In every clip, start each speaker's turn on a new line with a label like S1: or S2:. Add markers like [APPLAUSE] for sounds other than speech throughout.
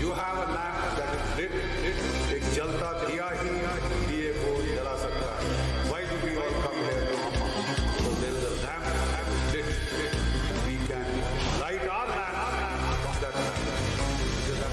S1: You have a lamp that is lit, lit, it jalta diya hi, diye ko jala sakta hai. Why do we all come here to Amma? A lamp, lamp lit, lit. We can light our lamp from that lamp. It is an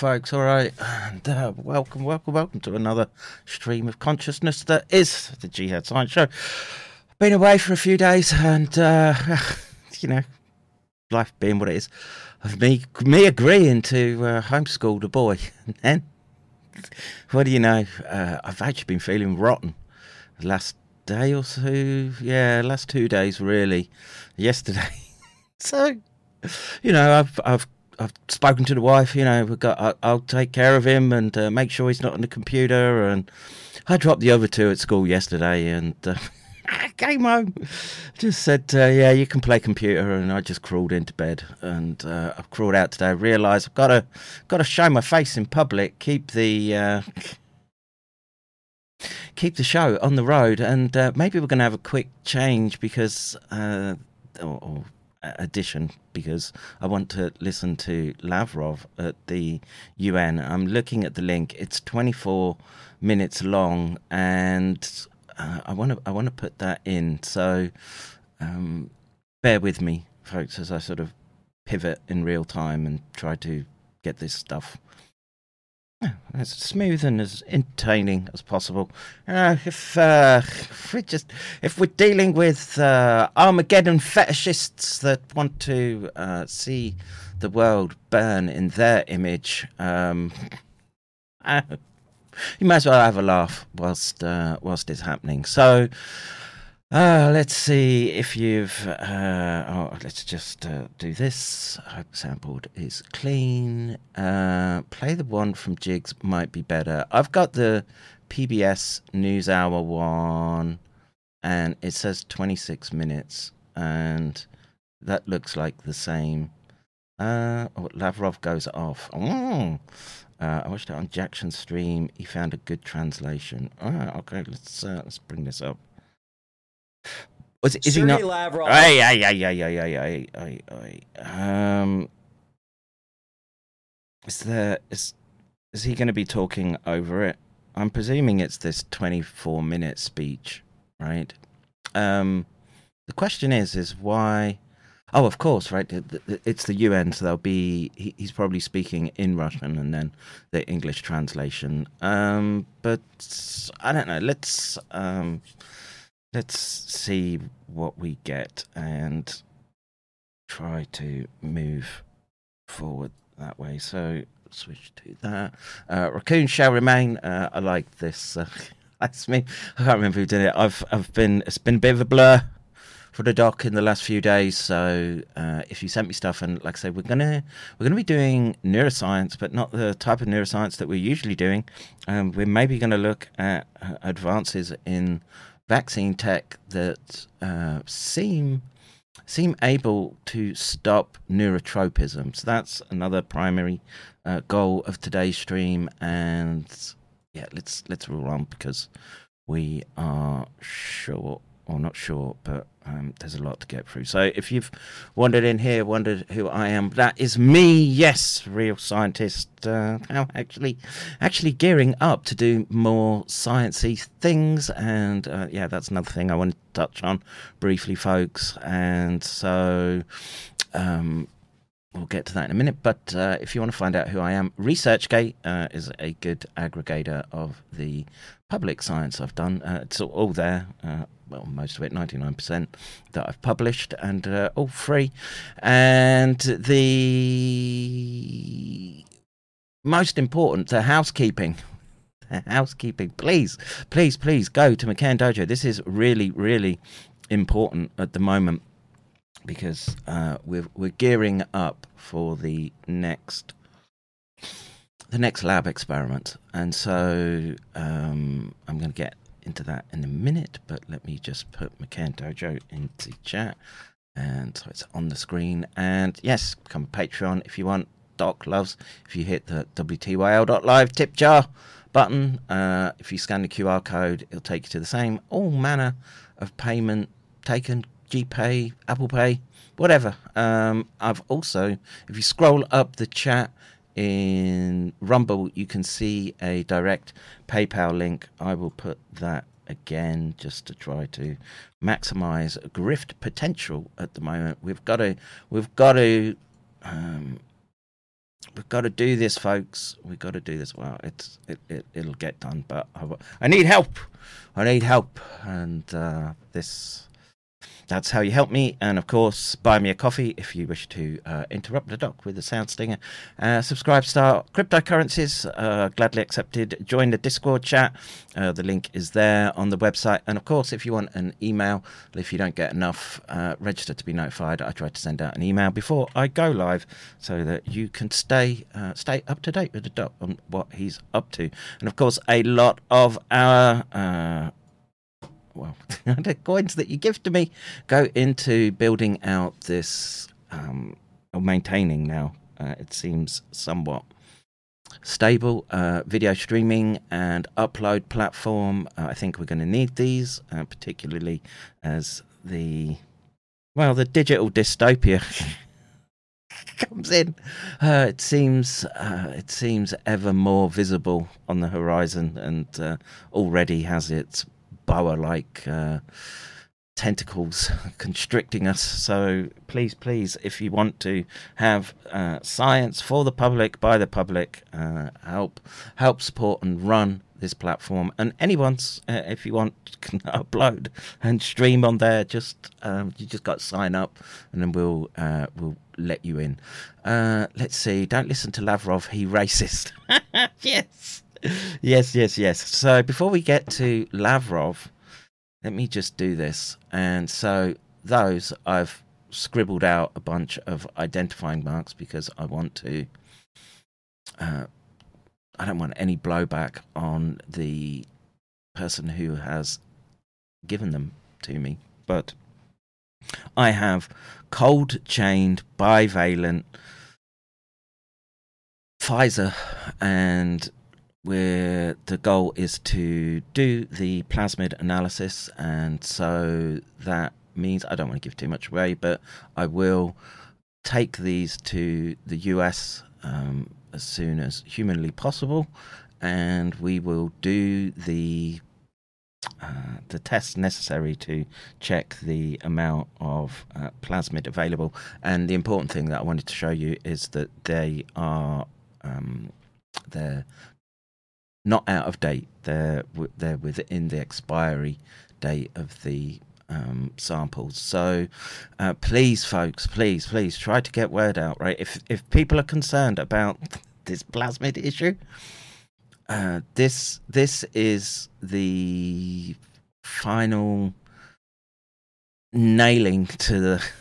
S2: Folks. All right, and uh, welcome, welcome, welcome to another stream of consciousness that is the Jihad Science Show. Been away for a few days, and uh, [LAUGHS] you know, life being what it is, of me me agreeing to uh, homeschool the boy, and what do you know? Uh, I've actually been feeling rotten the last day or so. Yeah, last two days really. Yesterday, [LAUGHS] so you know, I've I've I've spoken to the wife. You know, we've got I, I'll take care of him and uh, make sure he's not on the computer. And I dropped the other two at school yesterday, and uh, [LAUGHS] I came home. Just said, uh, "Yeah, you can play computer," and I just crawled into bed. And uh, I've crawled out today. I realised I've got to got to show my face in public. Keep the uh, keep the show on the road, and uh, maybe we're going to have a quick change because, or, or addition, because I want to listen to Lavrov at the UN. I'm looking at the link; it's 24 minutes long, and uh, I want to I want to put that in. So um, bear with me, folks, as I sort of pivot in real time and try to get this stuff as smooth and as entertaining as possible. Uh, if, uh, if we just if we're dealing with uh, Armageddon fetishists that want to uh, see the world burn in their image, um, uh, you might as well have a laugh whilst uh, whilst it's happening. So. Uh, let's see if you've. Uh, oh, let's just uh, do this. Hope sampled is clean. Uh, play the one from Jigs might be better. I've got the PBS NewsHour one, and it says 26 minutes, and that looks like the same. Uh, oh, Lavrov goes off. Mm. Uh, I watched it on Jackson's stream. He found a good translation. Ah, okay, let's uh, let's bring this up. Was Sergey he not?
S3: Lavrov.
S2: Aye, aye, aye, aye, aye, aye, aye, aye. Um, is there is is he going to be talking over it? I'm presuming it's this 24 minute speech, right? Um, the question is, is why? Oh, of course, right? It's the UN, so there'll be he, he's probably speaking in Russian and then the English translation. Um, but I don't know. Let's um, let's see what we get and try to move forward that way. So switch to that. Uh, Raccoon shall remain. Uh, I like this. Uh, [LAUGHS] that's me. I can't remember who did it. I've I've been. It's been a bit of a blur for the doc in the last few days. So uh, if you sent me stuff, and like I say, we're gonna we're gonna be doing neuroscience, but not the type of neuroscience that we're usually doing. Um, we're maybe to look at uh, advances in vaccine tech that uh, seem seem able to stop neurotropism. So that's another primary uh, goal of today's stream. And yeah, let's let's roll on because we are short, or not short, but um, there's a lot to get through. So if you've wandered in here, wondered who I am, that is me. Yes, real scientist. Uh, now actually, actually gearing up to do more sciencey things, and uh, yeah, that's another thing I want to touch on briefly, folks. And so. Um, We'll get to that in a minute, but uh, if you want to find out who I am, ResearchGate uh, is a good aggregator of the public science I've done. Uh, it's all, there, uh, well, most of it, 99% that I've published, and uh, all free. And the most important, the housekeeping. Housekeeping, please, please, please go to McCairn Dojo. This is really, really important at the moment because uh, we're we're gearing up for the next the next lab experiment, and so um, I'm going to get into that in a minute. But let me just put McCairn Dojo into chat, and so it's on the screen. And yes, become a Patreon if you want. Doc loves if you hit the WTYL.live tip jar button. Uh, if you scan the QR code, it'll take you to the same all manner of payment taken GPay, Apple Pay, whatever. Um, I've also, if you scroll up the chat in Rumble, you can see a direct PayPal link. I will put that again just to try to maximize grift potential at the moment. We've got to, we've got to, um, we've got to do this, folks. We've got to do this. Well, it's it, it it'll get done, but I, I, need help. I need help, and uh, this that's how you help me. And of course, buy me a coffee if you wish to uh, interrupt the doc with a sound stinger. Uh, subscribe, star cryptocurrencies, uh, gladly accepted. Join the Discord chat. Uh, the link is there on the website. And of course, if you want an email, if you don't get enough, uh, register to be notified. I try to send out an email before I go live so that you can stay uh, stay up to date with the doc on what he's up to. And of course, a lot of our well, [LAUGHS] the coins that you give to me go into building out this um, or maintaining now. Uh, it seems somewhat stable uh, video streaming and upload platform. Uh, I think we're going to need these, uh, particularly as the well, the digital dystopia [LAUGHS] comes in. Uh, it seems uh, it seems ever more visible on the horizon, and already has its boa-like uh, tentacles [LAUGHS] constricting us. So please, please, if you want to have uh, science for the public by the public, uh, help help support and run this platform. And anyone's, uh, if you want, [LAUGHS] can upload and stream on there. Just um, you just got to sign up, and then we'll uh, we'll let you in. Uh, let's see. Don't listen to Lavrov. He racist. [LAUGHS] yes. Yes, yes, yes. So before we get to Lavrov, let me just do this. And so those I've scribbled out a bunch of identifying marks because I want to. Uh, I don't want any blowback on the person who has given them to me, but I have cold chained bivalent Pfizer and where the goal is to do the plasmid analysis, and so that means I don't want to give too much away, but I will take these to the US um, as soon as humanly possible, and we will do the uh, the tests necessary to check the amount of uh, plasmid available. And the important thing that I wanted to show you is that they are um, they're not out of date. They're they're within the expiry date of the um, samples. So uh, please, folks, please, please try to get word out. Right, if if people are concerned about this plasmid issue, uh, this this is the final nailing to the. [LAUGHS]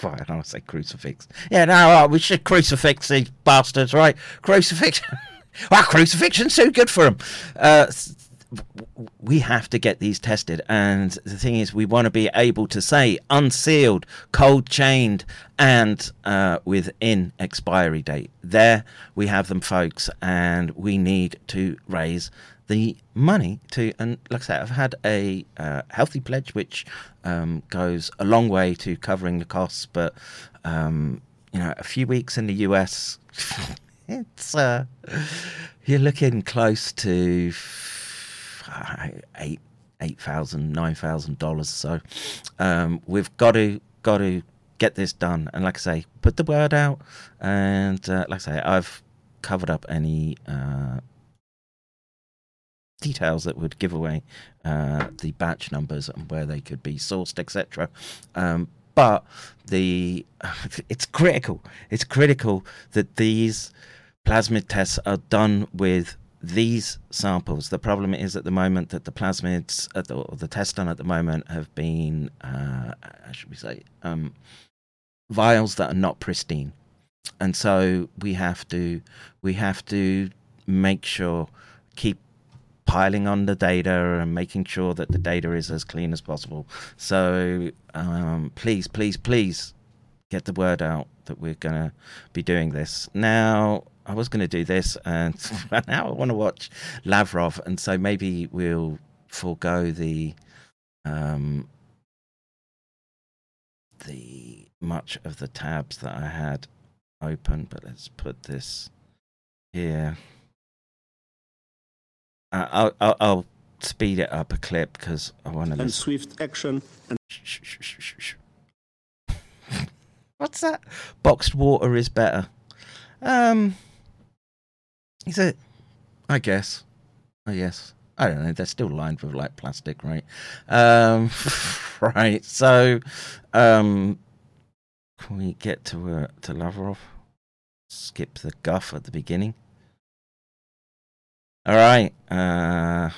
S2: Why I don't say crucifix. Yeah, no, uh, we should crucifix these bastards, right? Crucifixion. [LAUGHS] well, crucifixion's so good for them. Uh, we have to get these tested, and the thing is, we want to be able to say unsealed, cold chained, and uh, within expiry date. There we have them, folks, and we need to raise the money to. And like I said, I've had a uh, healthy pledge, which um, goes a long way to covering the costs, but um, you know, a few weeks in the US. [LAUGHS] It's uh, you're looking close to eight eight thousand nine thousand dollars. So um, we've got to got to get this done. And like I say, put the word out. And uh, like I say, I've covered up any uh, details that would give away uh, the batch numbers and where they could be sourced, etc. Um, but the it's critical. It's critical that these plasmid tests are done with these samples. The problem is at the moment that the plasmids, at the, or the tests done at the moment, have been, uh, should we say, um, vials that are not pristine, and so we have to we have to make sure keep piling on the data and making sure that the data is as clean as possible. So um, please, please, please get the word out that we're going to be doing this. Now, I was going to do this, and [LAUGHS] now I want to watch Lavrov, and so maybe we'll forego the um, the much of the tabs that I had open. But let's put this here. Uh, I'll, I'll I'll speed it up a clip because I want to
S3: and
S2: listen.
S3: swift action and
S2: Shh, shh, shh, shh, shh. What's that? Boxed water is better. Um, is it? I guess. I guess. I don't know. They're still lined with like plastic, right? Um, [LAUGHS] right. So, um, can we get to uh, to Lavrov? Skip the guff at the beginning. All right. Uh,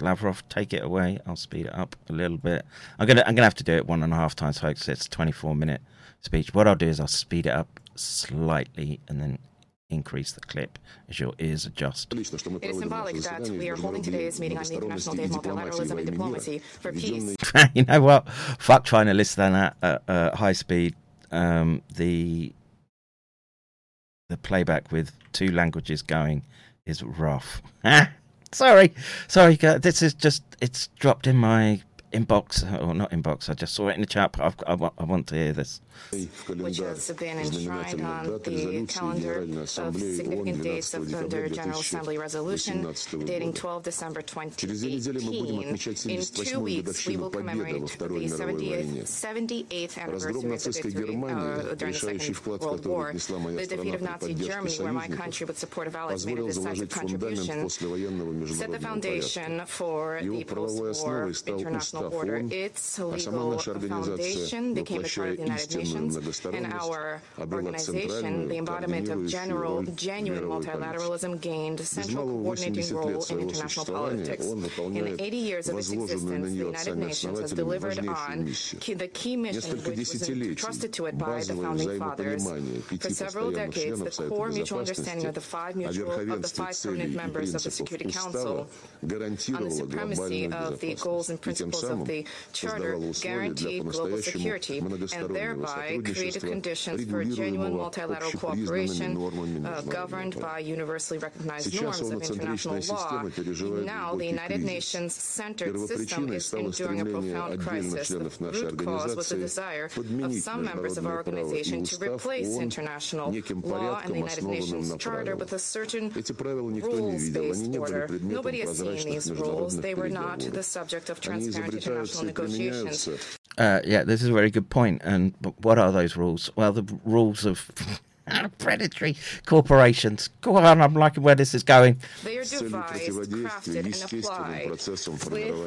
S2: Lavrov, take it away. I'll speed it up a little bit. I'm gonna I'm gonna have to do it one and a half times, folks. It's a 24 minute speech. What I'll do is I'll speed it up slightly and then increase the clip as your ears adjust.
S4: It is symbolic that we are holding today's meeting on the International Day of Multilateralism and Diplomacy for peace. [LAUGHS]
S2: you know what? Fuck trying to listen at uh, high speed. Um, the the playback with two languages going is rough. [LAUGHS] Sorry, sorry. This is just it's dropped in my inbox or not inbox. I just saw it in the chat. But I've, I, I want to hear this.
S4: Which has been enshrined on the calendar of significant dates of the General Assembly resolution dating 12 December 2018. In two weeks, we will commemorate the 70th, 78th anniversary of the victory uh, during the Second World War, the defeat of Nazi Germany, where my country, with support of allies, made a decisive contribution, set the foundation for the post-war international order. Its legal foundation became a part of the United Nations, and our organization, the embodiment of general, genuine multilateralism, gained a central coordinating role in international politics. In 80 years of its existence, the United Nations has delivered on key, the key mission which was entrusted to it by the founding fathers. For several decades, the core mutual understanding of the five mutual of the five permanent members of the Security Council on the supremacy of the goals and principles of the Charter guaranteed global security and thereby created conditions for genuine multilateral cooperation uh, governed by universally recognized norms of international law. Now, the United Nations centered system is enduring a profound crisis. The root cause was the desire of some members of our organization to replace international law and the United Nations Charter with a certain rules-based order. Nobody has seen these rules. They were not the subject of transparent international negotiations.
S2: Uh, yeah, this is a very good point. And what are those rules? Well, the rules of [LAUGHS] predatory corporations. Go on, I'm liking where this is going.
S4: They are devised, crafted, and applied with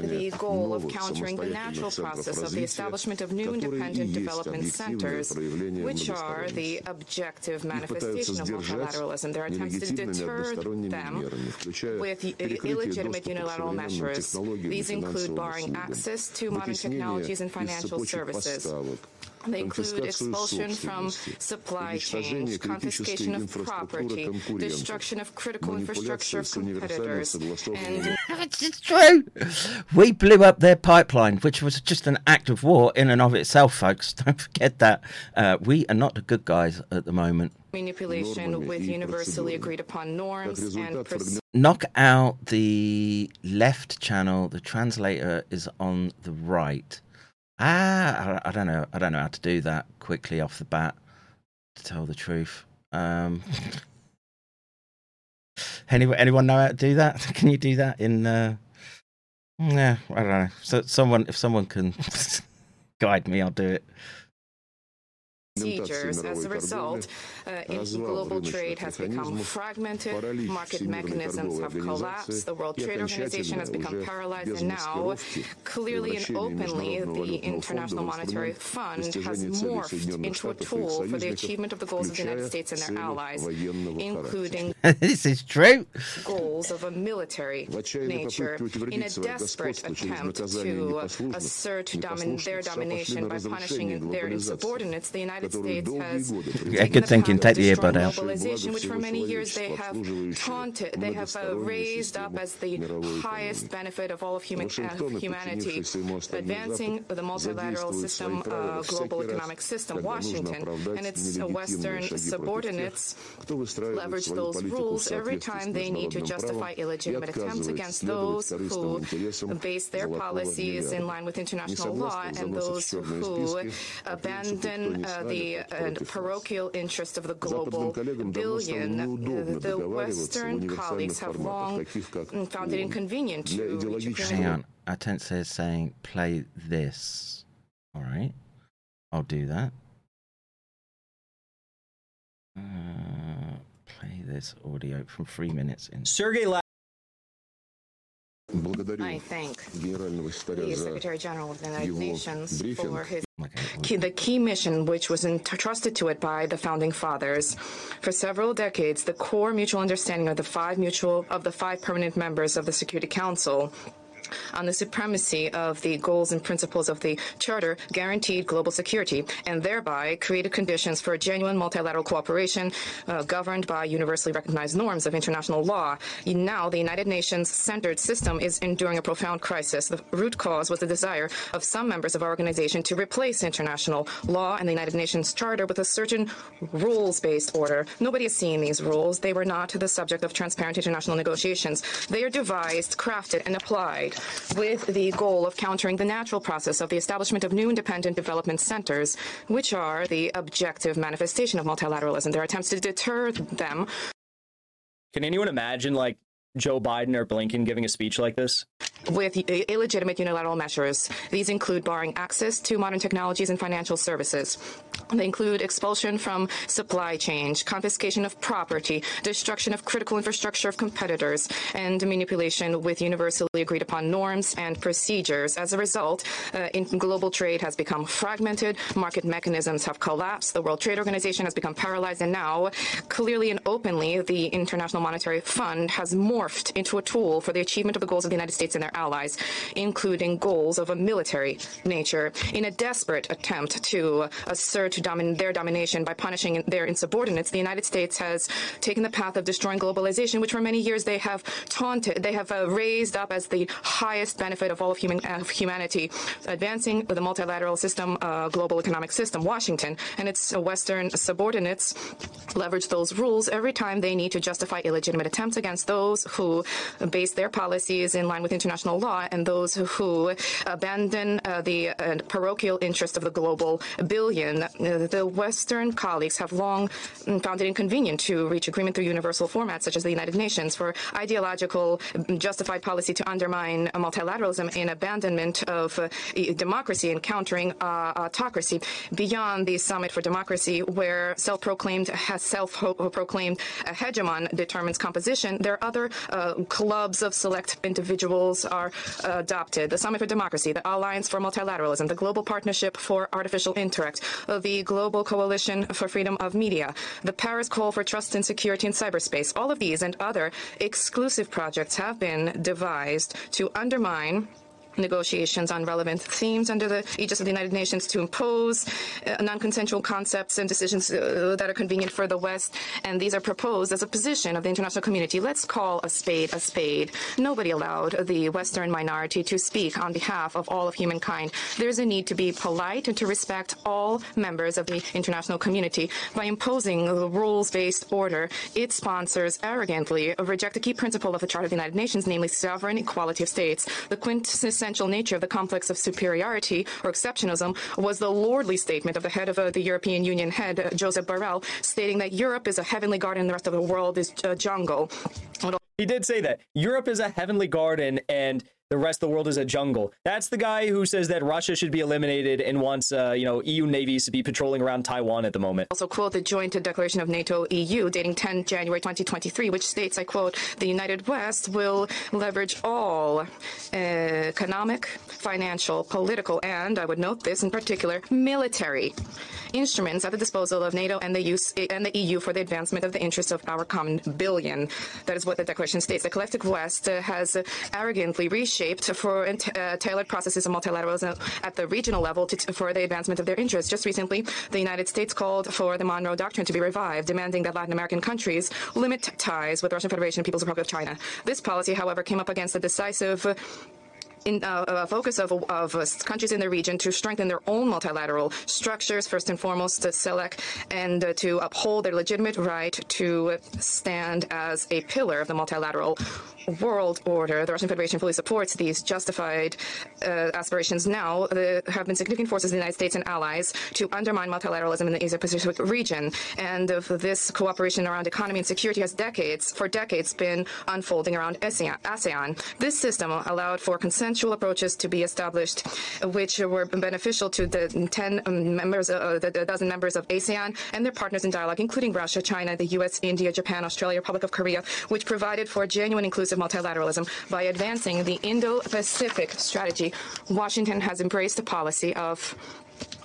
S4: the goal of countering the natural process of the establishment of new independent development centers, which are the objective manifestation of multilateralism. There are attempts to deter them with illegitimate unilateral measures. These include barring access to modern technologies and financial services. They include expulsion from supply chains, confiscation of property, destruction of critical infrastructure of competitors, and [LAUGHS]
S2: it's true. We blew up their pipeline, which was just an act of war in and of itself, folks. [LAUGHS] Don't forget that. Uh, we are not the good guys at the moment.
S4: manipulation with universally agreed upon norms and procedures.
S2: Knock out the left channel. The translator is on the right. Ah, I, I don't know. I don't know how to do that quickly off the bat. To tell the truth, um, [LAUGHS] anyone anyone know how to do that? [LAUGHS] Can you do that in? Uh, yeah, I don't know. So someone, if someone can [LAUGHS] guide me, I'll do it.
S4: Procedures. As a result, uh, in global trade has become fragmented, market mechanisms have collapsed, the World Trade Organization has become paralyzed, and now, clearly and openly, the International Monetary Fund has morphed into a tool for the achievement of the goals of the United States and their allies, including [LAUGHS]
S2: this is true.
S4: goals of a military nature in a desperate attempt to assert domin- their domination by punishing their insubordinates. The United States has
S2: Yeah, good
S4: the
S2: thinking.
S4: path
S2: Take
S4: of
S2: the
S4: destroying
S2: earbud out.
S4: which for many years they have taunted, they have uh, raised up as the highest benefit of all of human, uh, humanity, advancing the multilateral system, uh, global economic system. Washington and its uh, Western subordinates leverage those rules every time they need to justify illegitimate attempts against those who base their policies in line with international law and those who abandon uh, the uh, parochial interest of the global billion. Uh, the Western colleagues have long found it inconvenient to
S2: Hang on. Atent says saying play this. All right. I'll do that. Uh, play this audio from three minutes in.
S3: Sergey La-
S4: I thank the Secretary General of the United Nations for his key, the key mission which was entrusted to it by the founding fathers. For several decades, the core mutual understanding of the five mutual of the five permanent members of the Security Council on the supremacy of the goals and principles of the Charter guaranteed global security and thereby created conditions for genuine multilateral cooperation uh, governed by universally recognized norms of international law. Now, the United Nations centered system is enduring a profound crisis. The root cause was the desire of some members of our organization to replace international law and the United Nations Charter with a certain rules based order. Nobody has seen these rules. They were not the subject of transparent international negotiations. They are devised, crafted, and applied with the goal of countering the natural process of the establishment of new independent development centers, which are the objective manifestation of multilateralism. There are attempts to deter them
S3: Can anyone imagine like Joe Biden or Blinken giving a speech like this?
S4: with illegitimate unilateral measures. These include barring access to modern technologies and financial services. They include expulsion from supply chains, confiscation of property, destruction of critical infrastructure of competitors, and manipulation with universally agreed upon norms and procedures. As a result, uh, global trade has become fragmented, market mechanisms have collapsed, the World Trade Organization has become paralyzed, and now, clearly and openly, the International Monetary Fund has morphed into a tool for the achievement of the goals of the United States and their allies, including goals of a military nature, in a desperate attempt to assert to domin- their domination by punishing their insubordinates, the United States has taken the path of destroying globalization, which for many years they have taunted, they have uh, raised up as the highest benefit of all of human of humanity, advancing the multilateral system, uh, global economic system. Washington and its Western subordinates leverage those rules every time they need to justify illegitimate attempts against those who base their policies in line with international law and those who abandon uh, the uh, parochial interest of the global billion. Uh, the Western colleagues have long found it inconvenient to reach agreement through universal formats such as the United Nations for ideological justified policy to undermine multilateralism in abandonment of uh, democracy and countering uh, autocracy. Beyond the Summit for Democracy, where self-proclaimed self-proclaimed hegemon determines composition, there are other clubs of select individuals are adopted. The Summit for Democracy, the Alliance for Multilateralism, the Global Partnership for Artificial Intellect, the Global Coalition for Freedom of Media, the Paris Call for Trust and Security in Cyberspace. All of these and other exclusive projects have been devised to undermine negotiations on relevant themes under the aegis of the United Nations to impose uh, non-consensual concepts and decisions uh, that are convenient for the West, and these are proposed as a position of the international community. Let's call a spade a spade. Nobody allowed the Western minority to speak on behalf of all of humankind. There's a need to be polite and to respect all members of the international community. By imposing the rules-based order, its sponsors arrogantly reject a key principle of the Charter of the United Nations, namely sovereign equality of states. The quintessential essential nature of the complex of superiority or exceptionalism was the lordly statement of the head of uh, the European Union head, uh, Joseph Borrell, stating that Europe is a heavenly garden and the rest of the world is a jungle.
S3: He did say that Europe is a heavenly garden and the rest of the world is a jungle. That's the guy who says that Russia should be eliminated and wants, uh, you know, EU navies to be patrolling around Taiwan at the moment.
S4: Also quote the joint declaration of NATO EU dating 10 January 2023, which states, I quote, the United West will leverage all uh, economic, financial, political, and I would note this in particular, military instruments at the disposal of NATO and the, use, and the EU for the advancement of the interests of our common billion. That is what the declaration states. The collective West uh, has arrogantly reshaped shaped for uh, tailored processes of multilateralism at the regional level to, for the advancement of their interests. Just recently, the United States called for the Monroe Doctrine to be revived, demanding that Latin American countries limit ties with the Russian Federation and People's Republic of China. This policy, however, came up against a decisive in uh, a focus of, of uh, countries in the region to strengthen their own multilateral structures, first and foremost to select and uh, to uphold their legitimate right to stand as a pillar of the multilateral world order. The Russian Federation fully supports these justified uh, aspirations now. There have been significant forces in the United States and allies to undermine multilateralism in the Asia-Pacific region. And this cooperation around economy and security has decades, for decades, been unfolding around ASEAN. This system allowed for consensual approaches to be established, which were beneficial to the 10 members, uh, the dozen members of ASEAN and their partners in dialogue, including Russia, China, the U.S., India, Japan, Australia, Republic of Korea, which provided for genuine inclusive of multilateralism by advancing the Indo-Pacific strategy. Washington has embraced a policy of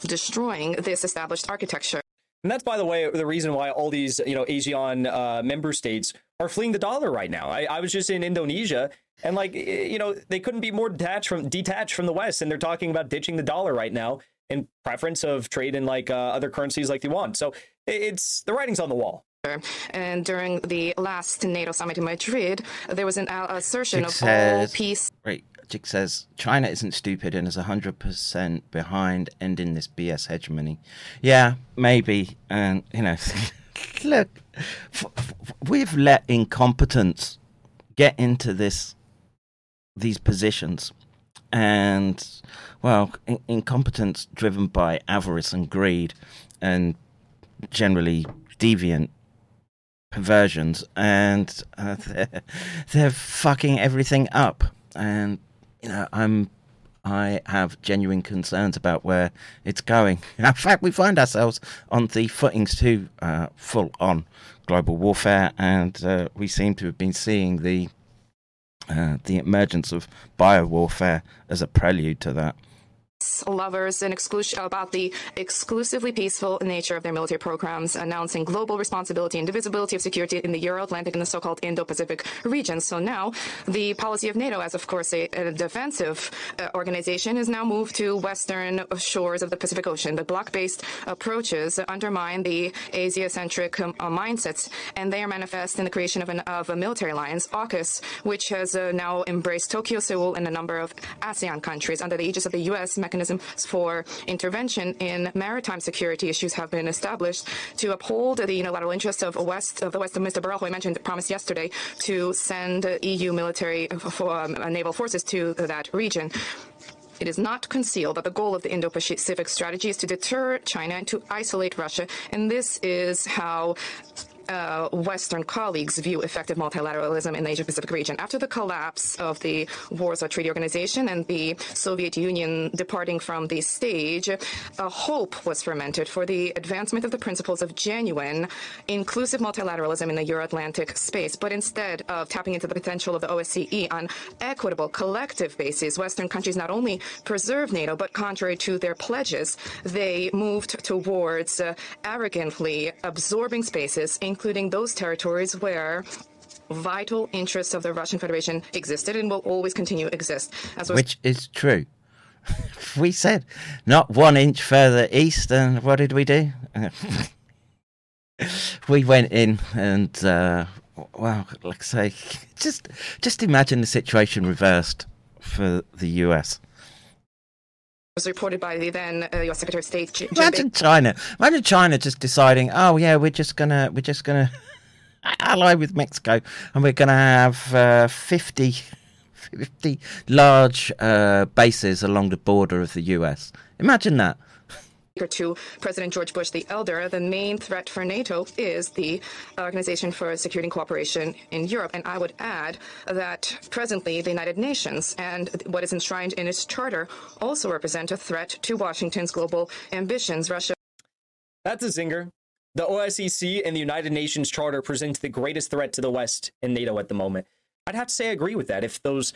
S4: destroying this established architecture.
S3: And that's, by the way, the reason why all these, you know, ASEAN uh, member states are fleeing the dollar right now. I, I was just in Indonesia, and like, you know, they couldn't be more detached from detached from the West, and they're talking about ditching the dollar right now in preference of trade in like uh, other currencies like they want. So it's the writing's on the wall.
S4: And during the last NATO summit in Madrid, there was an assertion of says, all peace.
S2: Right. Jick says China isn't stupid and is 100% behind ending this BS hegemony. Yeah, maybe. And, you know, [LAUGHS] look, we've let incompetence get into this these positions. And, well, in- incompetence driven by avarice and greed and generally deviant perversions, and uh, [LAUGHS] they're, they're fucking everything up. And you know, I'm I have genuine concerns about where it's going. [LAUGHS] In fact, we find ourselves on the footings to uh, full on global warfare, and uh, we seem to have been seeing the uh, the emergence of bio warfare as a prelude to that.
S4: Lovers and exclusion about the exclusively peaceful nature of their military programs, announcing global responsibility and divisibility of security in the Euro-Atlantic and the so-called Indo-Pacific region. So now, the policy of NATO, as of course a, a defensive uh, organization, is now moved to western shores of the Pacific Ocean. The bloc-based approaches undermine the Asia-centric um, uh, mindsets, and they are manifest in the creation of, an, of a military alliance, AUKUS, which has uh, now embraced Tokyo, Seoul, and a number of ASEAN countries under the aegis of the U.S. mechanism for intervention in maritime security issues have been established to uphold the unilateral interests of West of the West Mr. I mentioned promised yesterday to send EU military for, um, naval forces to that region. It is not concealed that the goal of the Indo-Pacific strategy is to deter China and to isolate Russia, and this is how uh, Western colleagues view effective multilateralism in the Asia Pacific region. After the collapse of the Warsaw Treaty Organization and the Soviet Union departing from the stage, a hope was fermented for the advancement of the principles of genuine, inclusive multilateralism in the Euro Atlantic space. But instead of tapping into the potential of the OSCE on equitable, collective basis, Western countries not only preserved NATO, but contrary to their pledges, they moved towards uh, arrogantly absorbing spaces, including those territories where vital interests of the Russian Federation existed and will always continue to exist.
S2: Which is true. [LAUGHS] we said not one inch further east, and what did we do? [LAUGHS] we went in and, uh, well, like I say, [LAUGHS] just just imagine the situation reversed for the US
S4: was reported by the then uh, U.S. Secretary of State. Jim
S2: Imagine China. Imagine China just deciding, oh yeah, we're just gonna we're just gonna [LAUGHS] ally with Mexico, and we're gonna have uh, 50, 50 large uh, bases along the border of the U.S. Imagine that
S4: to President George Bush the elder, the main threat for NATO is the Organization for Security and Cooperation in Europe. And I would add that presently the United Nations and what is enshrined in its charter also represent a threat to Washington's global ambitions. Russia.
S3: That's a zinger. The OSCE and the United Nations Charter present the greatest threat to the West and NATO at the moment. I'd have to say I agree with that. If those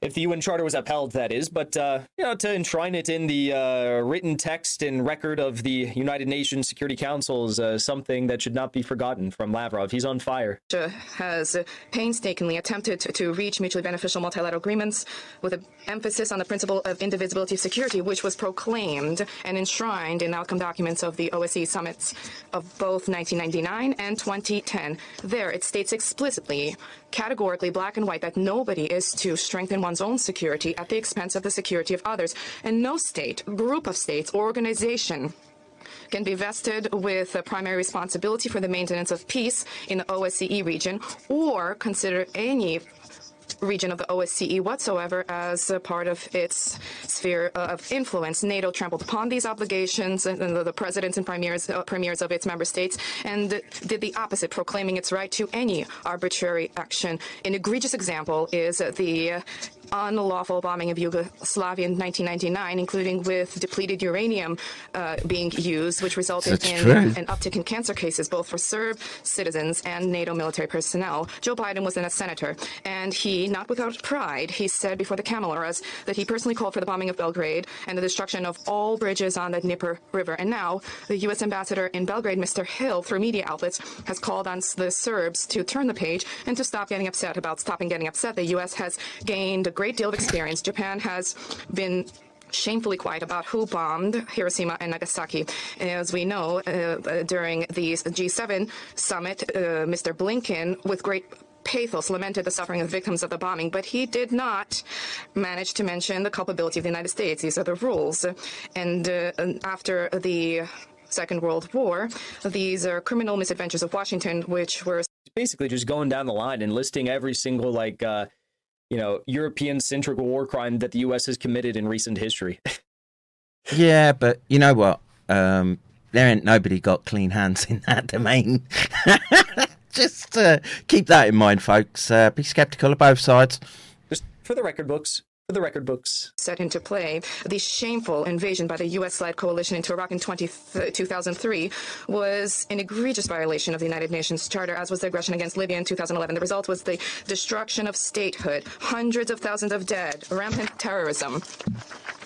S3: if the UN Charter was upheld, that is. But uh, you know, to enshrine it in the uh, written text and record of the United Nations Security Council is uh, something that should not be forgotten from Lavrov. He's on fire.
S4: Russia Has painstakingly attempted to reach mutually beneficial multilateral agreements with an emphasis on the principle of indivisibility of security, which was proclaimed and enshrined in outcome documents of the OSCE summits of both 1999 and 2010. There, it states explicitly categorically black and white that nobody is to strengthen one's own security at the expense of the security of others. And no state, group of states, or organization can be vested with a primary responsibility for the maintenance of peace in the OSCE region or consider any region of the OSCE whatsoever as part of its sphere of influence. NATO trampled upon these obligations, and the, the presidents and premiers, uh, premiers of its member states, and did the opposite, proclaiming its right to any arbitrary action. An egregious example is the unlawful bombing of Yugoslavia in 1999, including with depleted uranium uh, being used, which resulted
S2: That's
S4: in
S2: true.
S4: an uptick in cancer cases, both for Serb citizens and NATO military personnel. Joe Biden was then a senator, and he, not without pride, he said before the cameras that he personally called for the bombing of Belgrade and the destruction of all bridges on the Dnieper River. And now, the U.S. ambassador in Belgrade, Mr. Hill, through media outlets, has called on the Serbs to turn the page and to stop getting upset about stopping getting upset. The U.S. has gained great deal of experience. Japan has been shamefully quiet about who bombed Hiroshima and Nagasaki. As we know, uh, during the G7 summit, uh, Mr. Blinken, with great pathos, lamented the suffering of victims of the bombing, but he did not manage to mention the culpability of the United States. These are the rules. And uh, after the Second World War, these are criminal misadventures of Washington, which were
S3: basically just going down the line and listing every single like uh, you know, European centric war crime that the U.S. has committed in recent history. [LAUGHS]
S2: yeah, but you know what? Um, there ain't nobody got clean hands in that [LAUGHS] domain. [LAUGHS] Just uh, keep that in mind, folks. Uh, be skeptical of both sides.
S3: Just for the record books. For the record books.
S4: Set into play, the shameful invasion by the U.S. led coalition into Iraq in 20, 2003 was an egregious violation of the United Nations Charter, as was the aggression against Libya in 2011. The result was the destruction of statehood, hundreds of thousands of dead, rampant terrorism.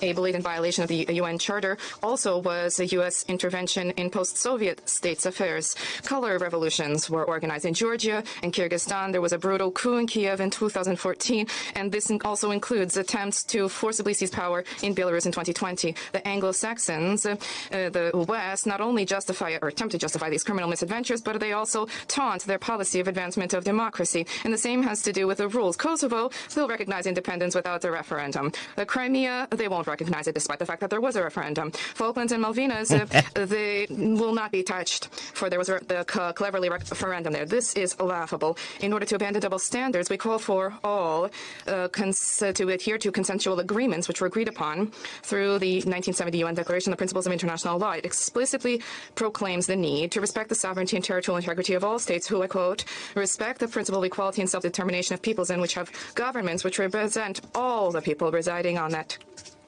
S4: A blatant violation of the UN Charter also was a U.S. intervention in post-Soviet states' affairs. Color revolutions were organized in Georgia and Kyrgyzstan. There was a brutal coup in Kiev in 2014, and this also includes attempts to forcibly seize power in Belarus in 2020. The Anglo-Saxons, uh, the West, not only justify or attempt to justify these criminal misadventures, but they also taunt their policy of advancement of democracy. And the same has to do with the rules. Kosovo will recognize independence without a referendum. The Crimea, they won't recognize it despite the fact that there was a referendum. Falklands and Malvinas, uh, [LAUGHS] they will not be touched, for there was a, the cleverly referendum there. This is laughable. In order to abandon double standards, we call for all uh, to adhere to consensual agreements which were agreed upon through the 1970 UN Declaration on the Principles of International Law. It explicitly proclaims the need to respect the sovereignty and territorial integrity of all states who, I quote, respect the principle of equality and self-determination of peoples and which have governments which represent all the people residing on that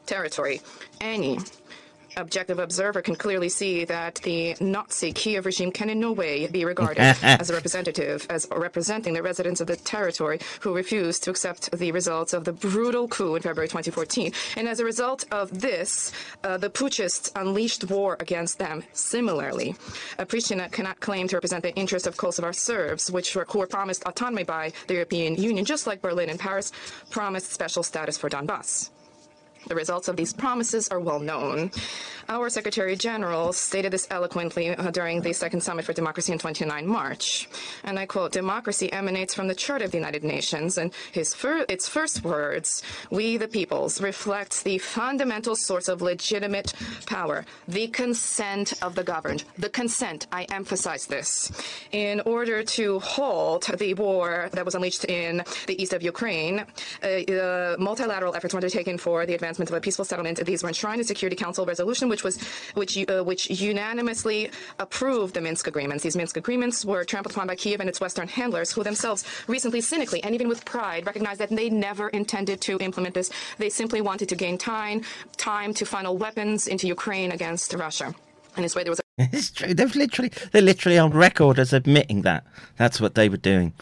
S4: territory. Any objective observer can clearly see that the Nazi Kiev regime can in no way be regarded [LAUGHS] as a representative, as representing the residents of the territory who refused to accept the results of the brutal coup in February 2014. And as a result of this, uh, the putschists unleashed war against them. Similarly, Pristina cannot claim to represent the interests of Kosovar Serbs, which were, who were promised autonomy by the European Union, just like Berlin and Paris promised special status for Donbass. The results of these promises are well known. Our Secretary General stated this eloquently uh, during the Second Summit for Democracy in 29 March. And I quote, democracy emanates from the Charter of the United Nations. And fir its first words, we the peoples, reflects the fundamental source of legitimate power, the consent of the governed. The consent, I emphasize this. In order to halt the war that was unleashed in the east of Ukraine, uh, multilateral efforts were undertaken for the advancement of a peaceful settlement. These were enshrined in Security Council resolution, which was which uh, which unanimously approved the Minsk agreements. These Minsk agreements were trampled upon by Kiev and its Western handlers, who themselves recently, cynically, and even with pride, recognized that they never intended to implement this. They simply wanted to gain time, time to funnel weapons into Ukraine against Russia. In this way, there was. A- [LAUGHS]
S2: it's true. They've literally, they're literally on record as admitting that. That's what they were doing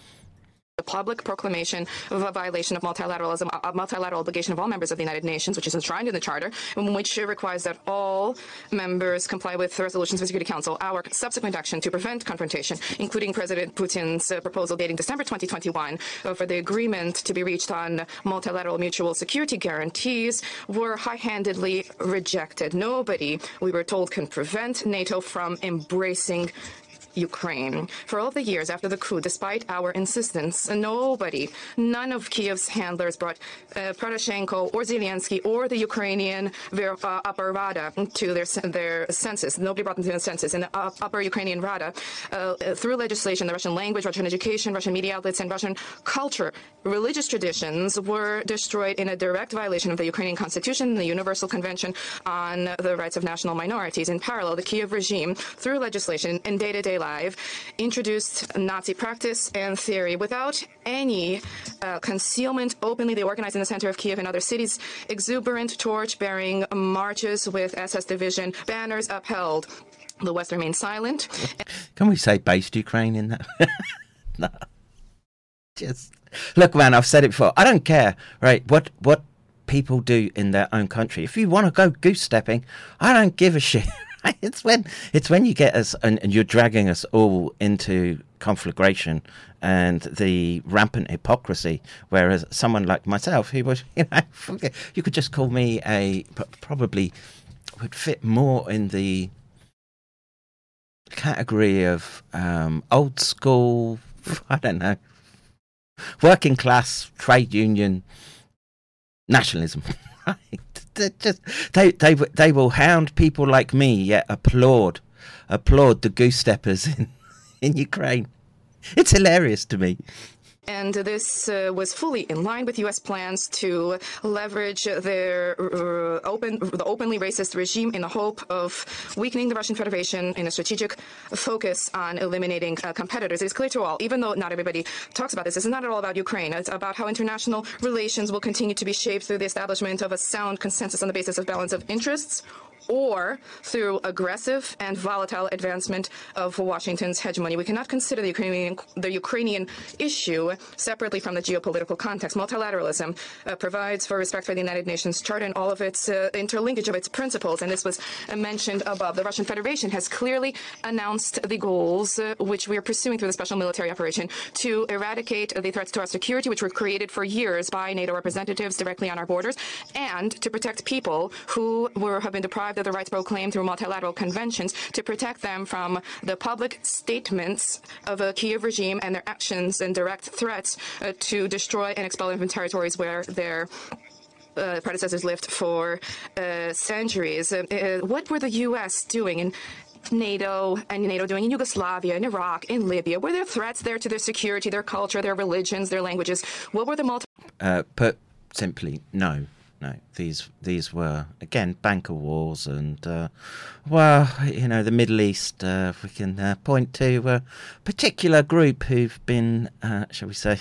S4: the public proclamation of a violation of multilateralism, a multilateral obligation of all members of the United Nations, which is enshrined in the Charter, which requires that all members comply with the resolutions of the Security Council. Our subsequent action to prevent confrontation, including President Putin's uh, proposal dating December 2021 uh, for the agreement to be reached on multilateral mutual security guarantees, were high-handedly rejected. Nobody, we were told, can prevent NATO from embracing Ukraine. For all the years after the coup, despite our insistence, nobody, none of Kiev's handlers brought uh, Poroshenko or Zelensky or the Ukrainian uh, Upper Rada to their their senses. Nobody brought them to their senses. In the uh, Upper Ukrainian Rada, uh, through legislation, the Russian language, Russian education, Russian media outlets, and Russian culture, religious traditions were destroyed in a direct violation of the Ukrainian constitution, and the Universal Convention on the Rights of National Minorities. In parallel, the Kiev regime, through legislation and day-to-day introduced Nazi practice and theory without any uh, concealment. Openly, they organized in the center of Kiev and other cities exuberant torch-bearing marches with SS division banners upheld. The West remained silent.
S2: Can we say based Ukraine in that? [LAUGHS] no. Just look, man. I've said it before. I don't care, right? What what people do in their own country. If you want to go goose stepping, I don't give a shit. [LAUGHS] [LAUGHS] it's when it's when you get us and, and, you're dragging us all into conflagration and the rampant hypocrisy. Whereas someone like myself, who was [LAUGHS] you know you could just call me a probably would fit more in the category of um, old school. [LAUGHS] I don't know, working class trade union nationalism. Just they they they will hound people like me. Yet applaud applaud the goose steppers [LAUGHS] in in Ukraine. It's hilarious to me
S4: and this uh, was fully in line with U.S. plans to leverage their uh, open, the openly racist regime in the hope of weakening the Russian Federation in a strategic focus on eliminating uh, competitors. It's clear to all, even though not everybody talks about this, this is not at all about Ukraine. It's about how international relations will continue to be shaped through the establishment of a sound consensus on the basis of balance of interests or through aggressive and volatile advancement of Washington's hegemony. We cannot consider the Ukrainian, the Ukrainian issue separately from the geopolitical context. Multilateralism uh, provides for respect for the United Nations Charter and all of its uh, interlinkage of its principles, and this was uh, mentioned above. The Russian Federation has clearly announced the goals uh, which we are pursuing through the special military operation to eradicate the threats to our security, which were created for years by NATO representatives directly on our borders, and to protect people who were have been deprived the rights proclaimed through multilateral conventions, to protect them from the public statements of a Kiev regime and their actions and direct threats uh, to destroy and expel them from territories where their uh, predecessors lived for uh, centuries. Uh, what were the U.S. doing in NATO and NATO doing in Yugoslavia, in Iraq, in Libya? Were there threats there to their security, their culture, their religions, their languages? What were the multi?
S2: Uh, put simply, no. No, these these were again banker wars, and uh, well, you know, the Middle East. Uh, if we can uh, point to a particular group who've been, uh, shall we say,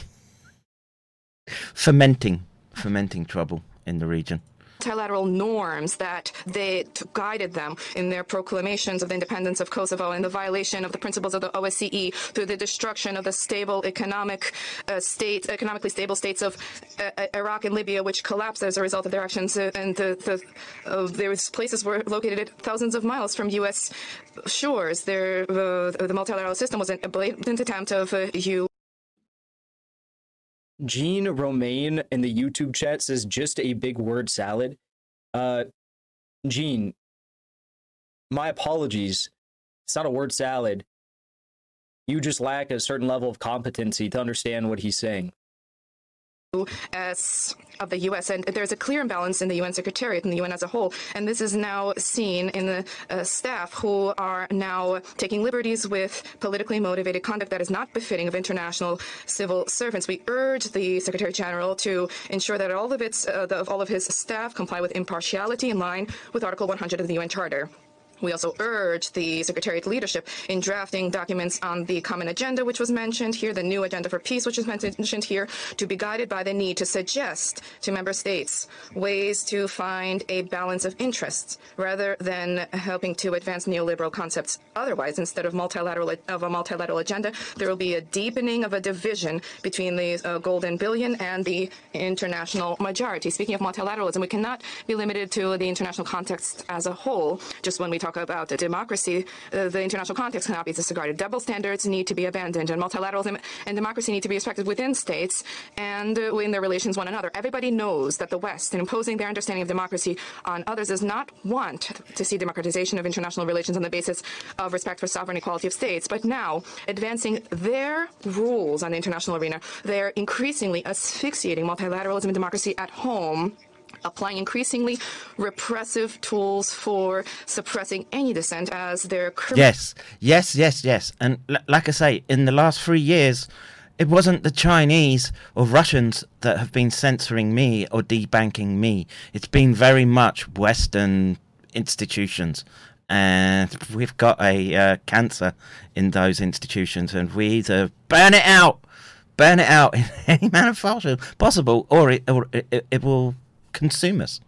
S2: [LAUGHS] fermenting, fermenting trouble in the region
S4: multilateral norms that they guided them in their proclamations of the independence of Kosovo and the violation of the principles of the OSCE through the destruction of the stable economic uh, state, economically stable states of uh, uh Iraq and Libya, which collapsed as a result of their actions. Uh, and the, the uh, was places were located thousands of miles from U.S. shores. Uh, the multilateral system was a blatant attempt of you.
S3: Jean Romaine in the YouTube chat says just a big word salad. Uh, Jean, my apologies. It's not a word salad. You just lack a certain level of competency to understand what he's saying
S4: of the U.S. and there's a clear imbalance in the UN Secretariat and the UN as a whole, and this is now seen in the uh, staff who are now taking liberties with politically motivated conduct that is not befitting of international civil servants. We urge the Secretary General to ensure that all of its, uh, the, of all of his staff comply with impartiality in line with Article 100 of the UN Charter. We also urge the Secretariat leadership in drafting documents on the common agenda, which was mentioned here, the new agenda for peace, which is mentioned here, to be guided by the need to suggest to member states ways to find a balance of interests rather than helping to advance neoliberal concepts. Otherwise, instead of multilateral of a multilateral agenda, there will be a deepening of a division between the uh, golden billion and the international majority. Speaking of multilateralism, we cannot be limited to the international context as a whole. Just when we talk talk about democracy, uh, the international context cannot be disregarded. Double standards need to be abandoned, and multilateralism and democracy need to be respected within states and uh, in their relations one another. Everybody knows that the West, in imposing their understanding of democracy on others, does not want to see democratization of international relations on the basis of respect for sovereign equality of states. But now, advancing their rules on the international arena, they're increasingly asphyxiating multilateralism and democracy at home applying increasingly repressive tools for suppressing any dissent as their
S2: yes yes yes yes. And l- like i say in the last three years it wasn't the chinese or russians that have been censoring me or debanking me. It's been very much western institutions. And we've got a uh, cancer in those institutions and we either burn it out burn it out [LAUGHS] in any manner possible or it, or it, it will consumers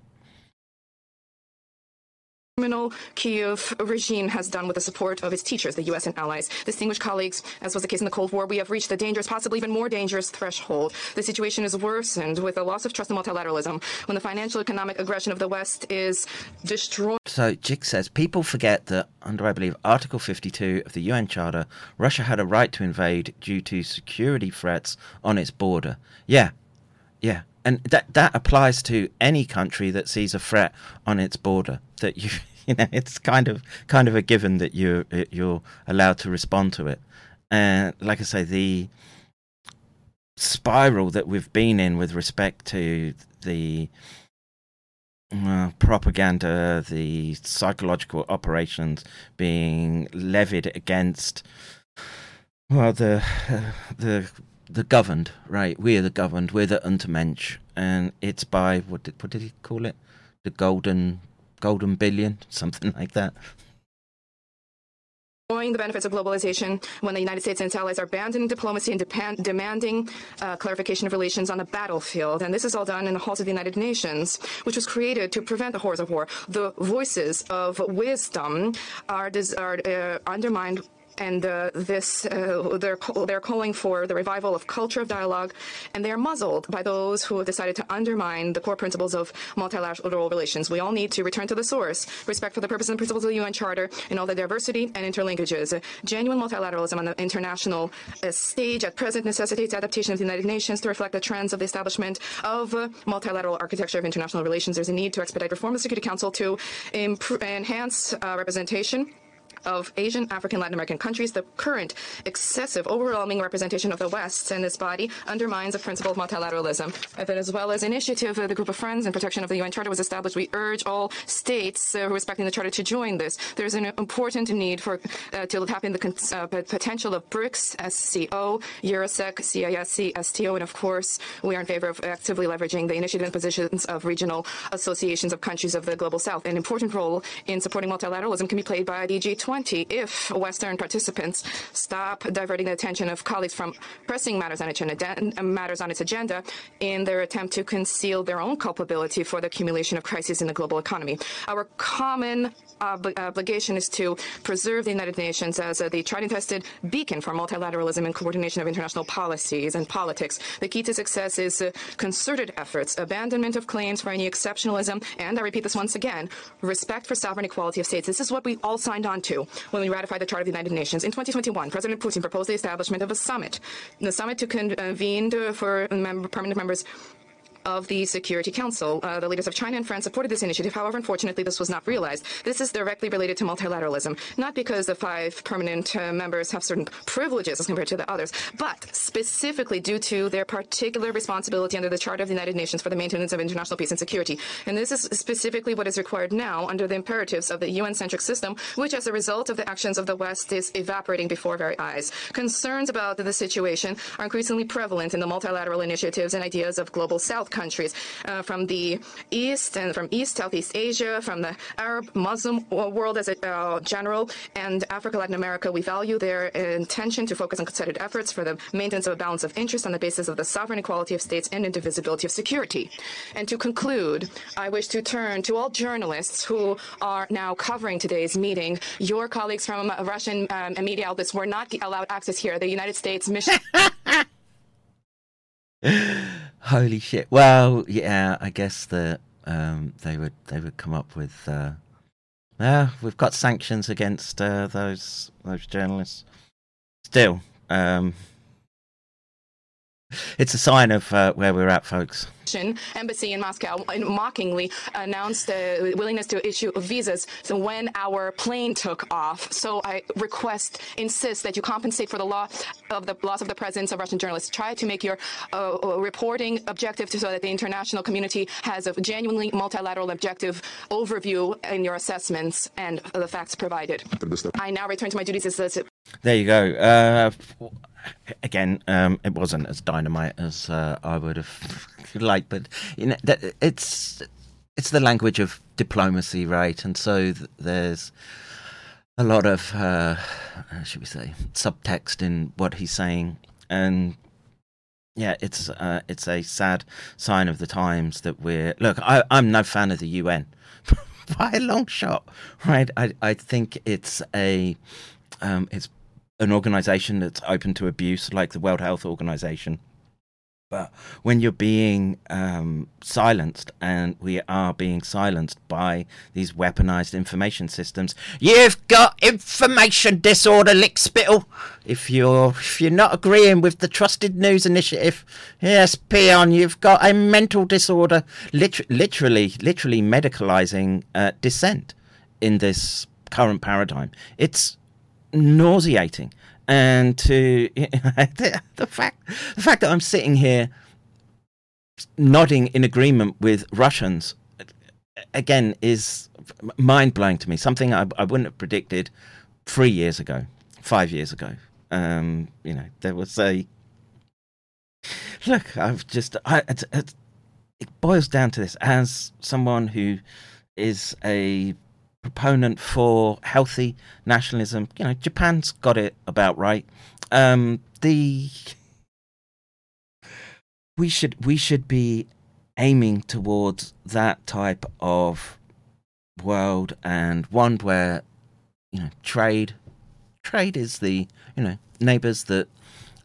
S4: criminal Kiev regime has done with the support of its teachers, the U.S. and allies. Distinguished colleagues, as was the case in the Cold War, we have reached a dangerous, possibly even more dangerous threshold. The situation is worsened with the loss of trust in multilateralism when the financial economic aggression of the West is destroyed.
S2: So Jig says people forget that under, I believe, Article 52 of the UN Charter, Russia had a right to invade due to security threats on its border. Yeah, yeah and that that applies to any country that sees a threat on its border. That you [LAUGHS] you know it's kind of kind of a given that you you're allowed to respond to it. And like I say, the spiral that we've been in with respect to the uh, propaganda, the psychological operations being levied against well the uh, the the governed, right? We're the governed. We're the Untermensch, and it's by what did what did he call it? The golden golden billion, [LAUGHS] something like that.
S4: Knowing the benefits of globalization when the United States and its allies are abandoning diplomacy and depend, demanding uh, clarification of relations on the battlefield. And this is all done in the halls of the United Nations, which was created to prevent the horrors of war. The voices of wisdom are, are uh, undermined and this uh, they're they're calling for the revival of culture of dialogue, and they are muzzled by those who have decided to undermine the core principles of multilateral relations. We all need to return to the source, respect for the purposes and principles of the UN Charter, and all the diversity and interlinkages. Genuine multilateralism on the international uh, stage at present necessitates adaptation of the United Nations to reflect the trends of the establishment of multilateral architecture of international relations. There's a need to expedite reform of the Security Council to enhance uh, representation of Asian, African, Latin American countries, the current excessive, overwhelming representation of the West in this body undermines the principle of multilateralism. And as well as initiative, of the Group of Friends and Protection of the UN Charter was established. We urge all states uh, respecting the Charter to join this. There's an important need for uh, to tap in the uh, potential of BRICS, SCO, Eurosec, CISC, STO, and of course, we are in favor of actively leveraging the initiative and positions of regional associations of countries of the global south. An important role in supporting multilateralism can be played by the G20 20 if Western participants stop diverting the attention of colleagues from pressing matters on its agenda, matters on its agenda in their attempt to conceal their own culpability for the accumulation of crises in the global economy. Our common ob obligation is to preserve the United Nations as uh, the tried and tested beacon for multilateralism and coordination of international policies and politics. The key to success is uh, concerted efforts, abandonment of claims for any exceptionalism, and I repeat this once again, respect for sovereign equality of states. This is what we all signed on to when we ratified the Charter of the United Nations. In 2021, President Putin proposed the establishment of a summit. The summit to convene uh, for member, permanent members of the Security Council. Uh, the leaders of China and France supported this initiative. However, unfortunately, this was not realized. This is directly related to multilateralism, not because the five permanent uh, members have certain privileges as compared to the others, but specifically due to their particular responsibility under the Charter of the United Nations for the maintenance of international peace and security. And this is specifically what is required now under the imperatives of the UN-centric system, which, as a result of the actions of the West, is evaporating before our very eyes. Concerns about the situation are increasingly prevalent in the multilateral initiatives and ideas of global South countries uh, from the East and from East, Southeast Asia, from the Arab Muslim world as a uh, general, and Africa, Latin America. We value their intention to focus on concerted efforts for the maintenance of a balance of interest on the basis of the sovereign equality of states and indivisibility of security. And to conclude, I wish to turn to all journalists who are now covering today's meeting. Your colleagues from Russian um, media outlets were not allowed access here. The United States mission. [LAUGHS]
S2: Holy shit! Well, yeah, I guess that um, they would they would come up with. Uh, yeah, we've got sanctions against uh, those those journalists. Still, um, it's a sign of uh, where we're at, folks.
S4: Embassy in Moscow mockingly announced a willingness to issue visas so when our plane took off. So I request, insist that you compensate for the loss of the loss of the presence of Russian journalists. Try to make your uh, uh reporting objective so that the international community has a genuinely multilateral objective overview in your assessments and the facts provided. I now return to my duties as
S2: there you go. Uh, again, um, it wasn't as dynamite as uh, I would have [LAUGHS] liked, but you know, it's it's the language of diplomacy, right? And so th- there's a lot of, uh, should we say, subtext in what he's saying, and yeah, it's uh, it's a sad sign of the times that we're. Look, I, I'm no fan of the UN [LAUGHS] by a long shot, right? I I think it's a um, it's an organization that's open to abuse, like the World Health Organization. But when you're being um, silenced, and we are being silenced by these weaponized information systems, you've got information disorder, lickspittle. If you're if you're not agreeing with the Trusted News Initiative, yes, peon, you've got a mental disorder. Liter- literally, literally medicalizing uh, dissent in this current paradigm. It's nauseating. And to [LAUGHS] the, the fact the fact that I'm sitting here nodding in agreement with Russians again is mind blowing to me. Something I, I, wouldn't have predicted three years ago, five years ago. Um, you know, there was a look. I've just I, it, it boils down to this as someone who is a proponent for healthy nationalism. You know, Japan's got it about right. Um, the we should we should be aiming towards that type of world and one where you know trade trade is the you know neighbors that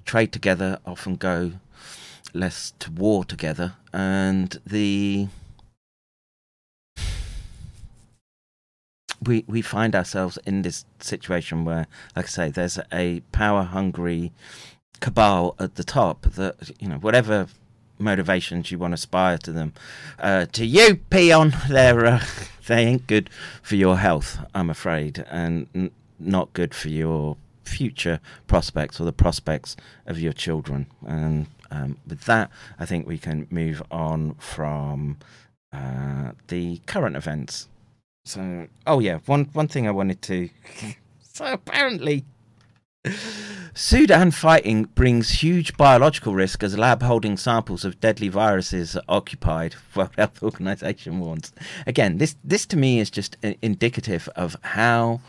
S2: trade together often go less to war together and the we we find ourselves in this situation where like i say there's a power hungry cabal at the top that you know whatever motivations you want to aspire to them uh, to you peon [LAUGHS] they're uh, [LAUGHS] they ain't good for your health i'm afraid and n- not good for your future prospects or the prospects of your children. And um, with that i think we can move on from uh, the current events so oh yeah one one thing i wanted to [LAUGHS] so apparently Sudan fighting brings huge biological risk as lab holding samples of deadly viruses are occupied. [LAUGHS] World Health [LAUGHS] Organization warns. Again, this this to me is just indicative of how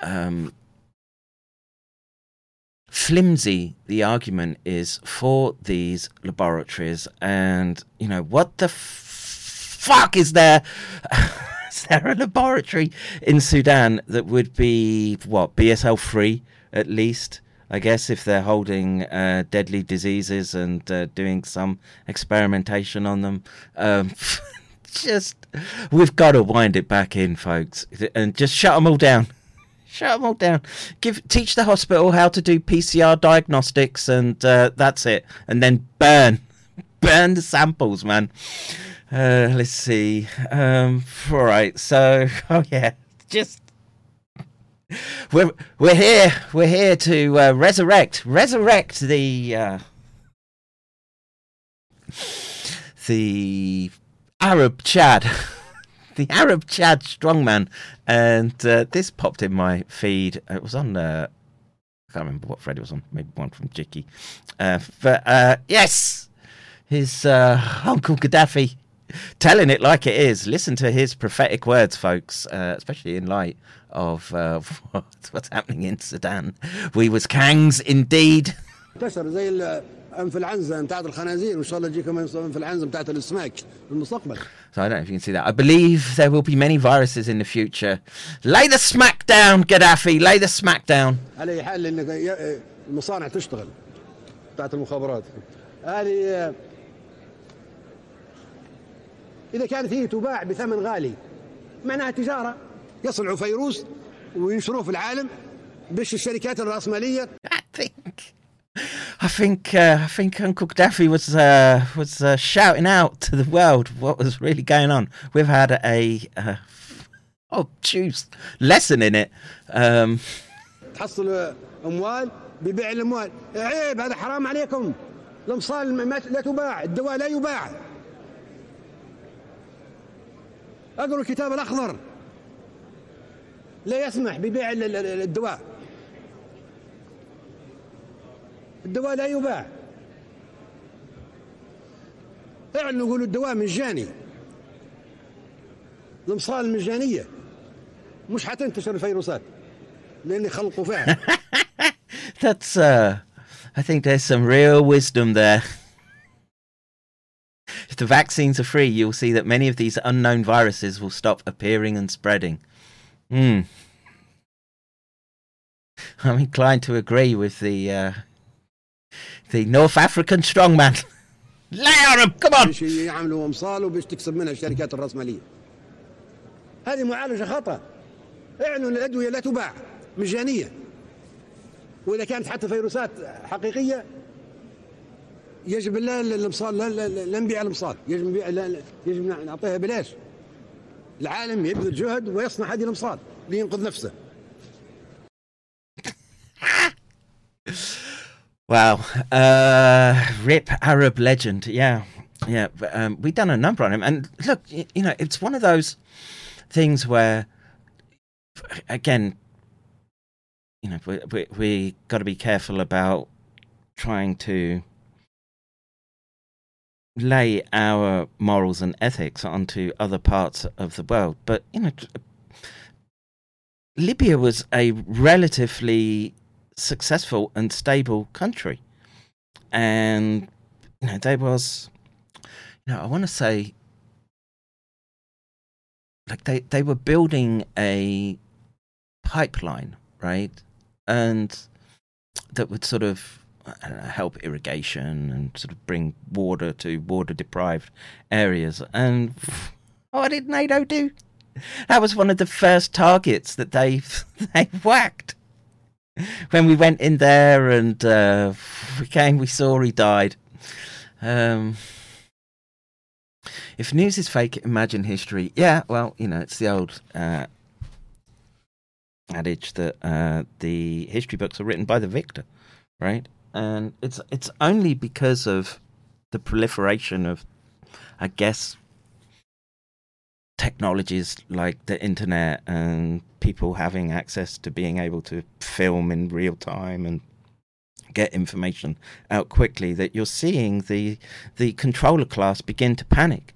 S2: um, flimsy the argument is for these laboratories, and you know what the f- fuck is there? Is there a laboratory in Sudan that would be what BSL three? at least. I guess if they're holding uh, deadly diseases and uh, doing some experimentation on them, um, [LAUGHS] just we've got to wind it back in, folks, and just shut them all down. [LAUGHS] Shut them all down. Give teach the hospital how to do PCR diagnostics, and uh, that's it. And then burn, [LAUGHS] burn the samples, man. Uh, let's see. Um, all right. So, [LAUGHS] oh yeah, just we're we're here. We're here to uh, resurrect, resurrect the uh, the Arab Chad, [LAUGHS] the Arab Chad strongman, and uh, this popped in my feed. It was on. Uh, I can't remember what Fred was on. Maybe one from Jicky. Uh, but uh, yes, his uh, Uncle Gaddafi telling it like it is. Listen to his prophetic words, folks, uh, especially in light of uh, [LAUGHS] what's happening in Sudan. We was kangs indeed.
S5: انتشر زي انفلونزا بتاعت الخنازير وان شاء الله تجي كمان انفلونزا بتاعت الاسماك في المستقبل.
S2: So I don't know if you can see that. I believe there will be many viruses in the future. Lay the smack down, Gaddafi. Lay the smack down.
S5: على اي حال انك المصانع تشتغل بتاعت المخابرات. هذه إذا كانت هي تباع بثمن غالي معناها تجارة. يصنعوا فيروس وينشروه في العالم باش الشركات الرأسمالية.
S2: I think I think uh, I think Uncle Daffy was uh, was uh, shouting out to the world what was really going on. We've had a uh, oh juice lesson in it. Um,
S5: تحصل أموال ببيع الأموال. عيب هذا حرام عليكم. الأمصال لا تباع الدواء لا يباع. اقروا الكتاب الأخضر. لا يسمح ببيع الدواء. الدواء لا يباع. اعلنوا يقولوا الدواء مجاني الإمصال المجانيه مش حتنتشر الفيروسات لأن يخلقوا فيها [LAUGHS]
S2: That's uh I think there's some real wisdom there. If the vaccines are free, you'll see that many of these unknown viruses will stop appearing and spreading. Hmm. [LAUGHS] I'm inclined to agree with the uh, the North African strongman. Lay on him, come on.
S5: يعملوا امصال وباش تكسب منها الشركات الراسماليه. هذه معالجه خطا. اعلنوا الادويه لا تباع مجانيه. واذا كانت حتى فيروسات حقيقيه يجب لا الامصال لا, لا, لا نبيع الامصال يجب نبيع لا يجب نعطيها بلاش العالم يبذل جهد ويصنع هذه الامصال لينقذ نفسه [LAUGHS]
S2: Wow. Uh, rip Arab legend. Yeah. Yeah. Um, we've done a number on him. And look, you, you know, it's one of those things where, again, you know, we, we, we got to be careful about trying to lay our morals and ethics onto other parts of the world. But, you know, Libya was a relatively successful and stable country, and you know there was, you know, I want to say, like they they were building a pipeline, right, and that would sort of know, help irrigation and sort of bring water to water deprived areas. And [LAUGHS] what did NATO do? That was one of the first targets that they [LAUGHS] they whacked. When we went in there and uh, we came, we saw he died. Um, if news is fake, imagine history. Yeah, well, you know, it's the old uh, adage that uh, the history books are written by the victor, right? And it's it's only because of the proliferation of, I guess, technologies like the internet and people having access to being able to film in real time and get information out quickly that you're seeing the the controller class begin to panic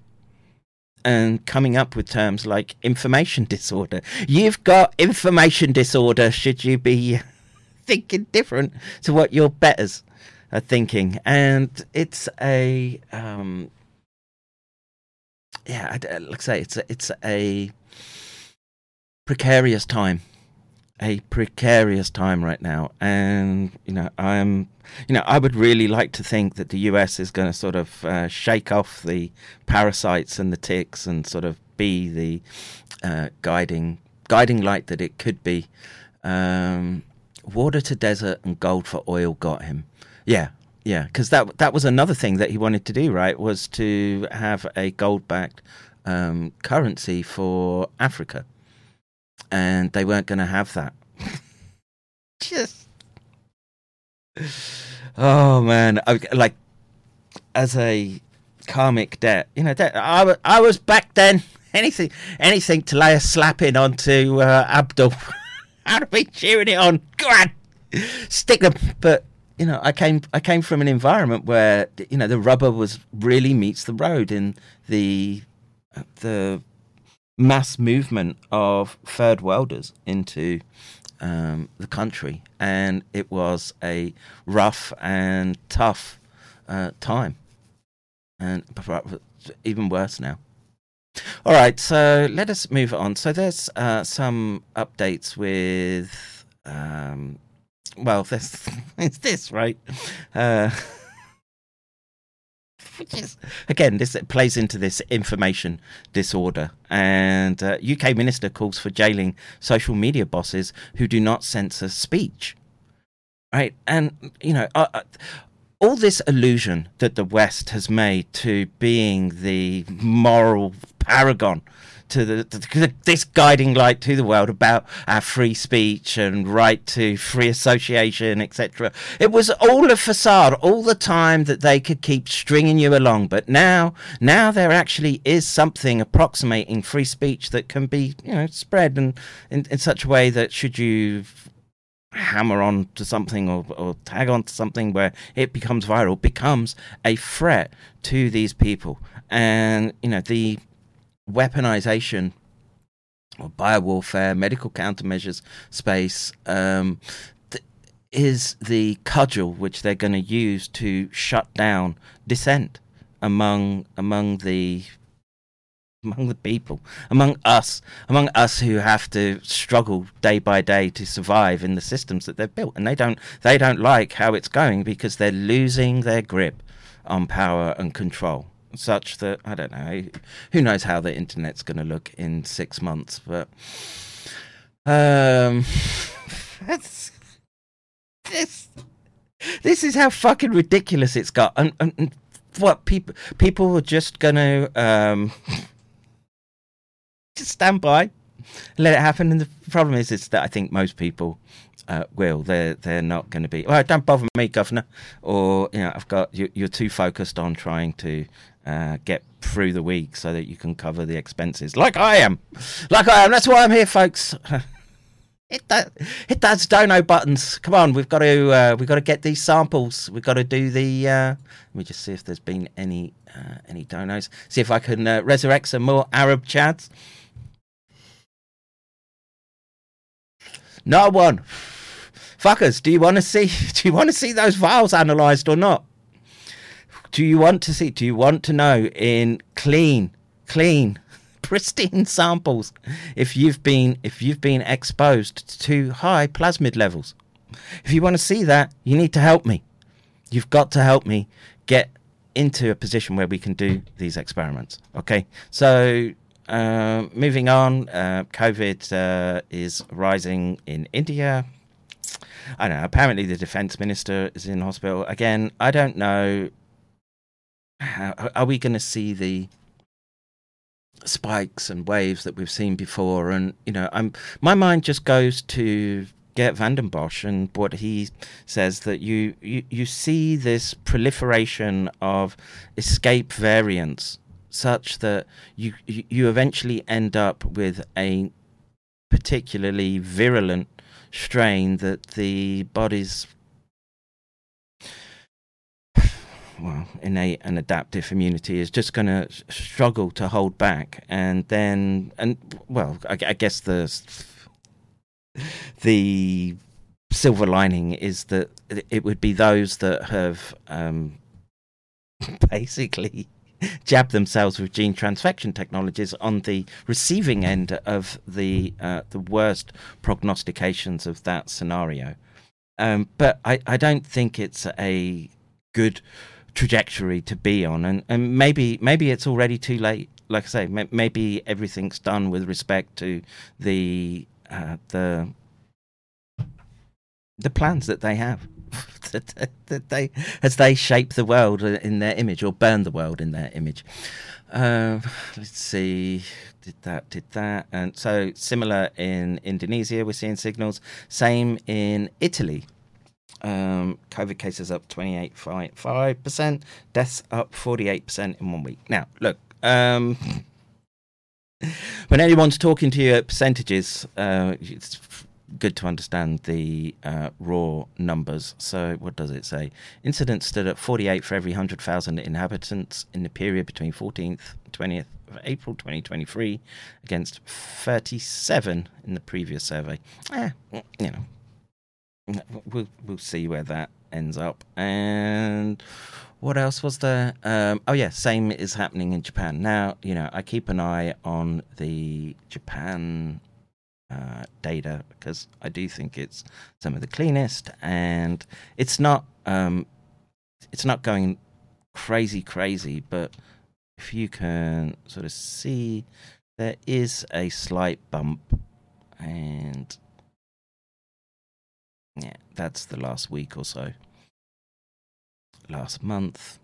S2: and coming up with terms like information [LAUGHS] disorder. You've got information disorder. Should you be thinking different to what your betters are thinking? And it's a um, yeah, like I say, it's a, it's a precarious time, a precarious time right now, and you know, I'm, you know, I would really like to think that the US is going to sort of uh, shake off the parasites and the ticks and sort of be the uh, guiding guiding light that it could be. Um, water to desert and gold for oil got him. Yeah, yeah, because that that was another thing that he wanted to do, right? Was to have a gold-backed um, currency for Africa, and they weren't going to have that. [LAUGHS] Just, oh man, I, like as a karmic debt, you know, debt, I, I was back then. [LAUGHS] Anything, anything to lay a slap in onto uh, Abdul. [LAUGHS] I'd been cheering it on. Go on, stick them. But you know, I came I came from an environment where you know the rubber was really meets the road in the the mass movement of third worlders into um, the country, and it was a rough and tough uh, time, and even worse now. All right, so let us move on. So there's uh, some updates with um, well, this [LAUGHS] it's this right. Uh, which is again, this plays into this information disorder. And uh, UK minister calls for jailing social media bosses who do not censor speech. Right, and you know, uh, uh all this illusion that the West has made to being the moral paragon to the to this guiding light to the world about our free speech and right to free association, etc. It was all a facade all the time that they could keep stringing you along. But now, now there actually is something approximating free speech that can be, you know, spread and in, in such a way that should you hammer on to something or, or tag on to something where it becomes viral becomes a threat to these people and you know the weaponization or biowarfare, medical countermeasures space um, th- is the cudgel which they're going to use to shut down dissent among among the among the people, among us, among us who have to struggle day by day to survive in the systems that they've built, and they don't they don't like how it's going because they're losing their grip on power and control such that I don't know. Who knows how the internet's going to look in six months? But um, [LAUGHS] this this is how fucking ridiculous it's got, and, and, and what people people are just going to um [LAUGHS] just stand by, let it happen. And the problem is, is that I think most people uh, will. They're they're not going to be. Well, don't bother me, governor. Or you know, I've got you, you're too focused on trying to uh, get through the week so that you can cover the expenses, like I am, like I am. That's why I'm here, folks. [LAUGHS] hit that, hit those dono buttons. Come on, we've got to, uh, we've got to get these samples. We've got to do the. Uh, let me just see if there's been any, uh, any donos. See if I can uh, resurrect some more Arab chads. No one. Fuckers, do you want to see? [LAUGHS] Do you want to see those vials analysed or not? Do you want to see? Do you want to know in clean, clean, [LAUGHS] pristine samples if you've been if you've been exposed to high plasmid levels? If you want to see that, you need to help me. You've got to help me get into a position where we can do these experiments. Okay, so uh, moving on, uh, COVID uh, is rising in India. I don't know. Apparently, the defense minister is in hospital again. I don't know. How, are we going to see the spikes and waves that we've seen before? And you know, I'm my mind just goes to Geert Vanden Bossche and what he says that you, you, you see this proliferation of escape variants such that you, you eventually end up with a particularly virulent strain that the body's well, innate and adaptive immunity is just going to struggle to hold back, and then, and well, I, I guess the the silver lining is that it would be those that have um, [LAUGHS] basically jabbed themselves with gene transfection technologies on the receiving end of the uh, the worst prognostications of that scenario. Um, but I, I don't think it's a good trajectory to be on, and, and maybe maybe it's already too late. Like I say, maybe everything's done with respect to the uh, the the plans that they have [LAUGHS] that they as they shape the world in their image or burn the world in their image. Uh, let's see, did that, did that, and so similar in Indonesia, we're seeing signals. Same in Italy. Um, COVID cases up 28.5%, deaths up 48% in one week. Now, look, um, [LAUGHS] when anyone's talking to you at percentages, uh, it's good to understand the uh, raw numbers. So, what does it say? Incidents stood at 48 for every 100,000 inhabitants in the period between 14th and 20th of April 2023 against 37 in the previous survey. Eh, you know, we'll, we'll see where that ends up. And what else was there? Um, oh yeah, same is happening in Japan now. You know, I keep an eye on the Japan uh, data because I do think it's some of the cleanest, and it's not um, it's not going crazy crazy, but if you can sort of see, there is a slight bump, and yeah, that's the last week or so last month.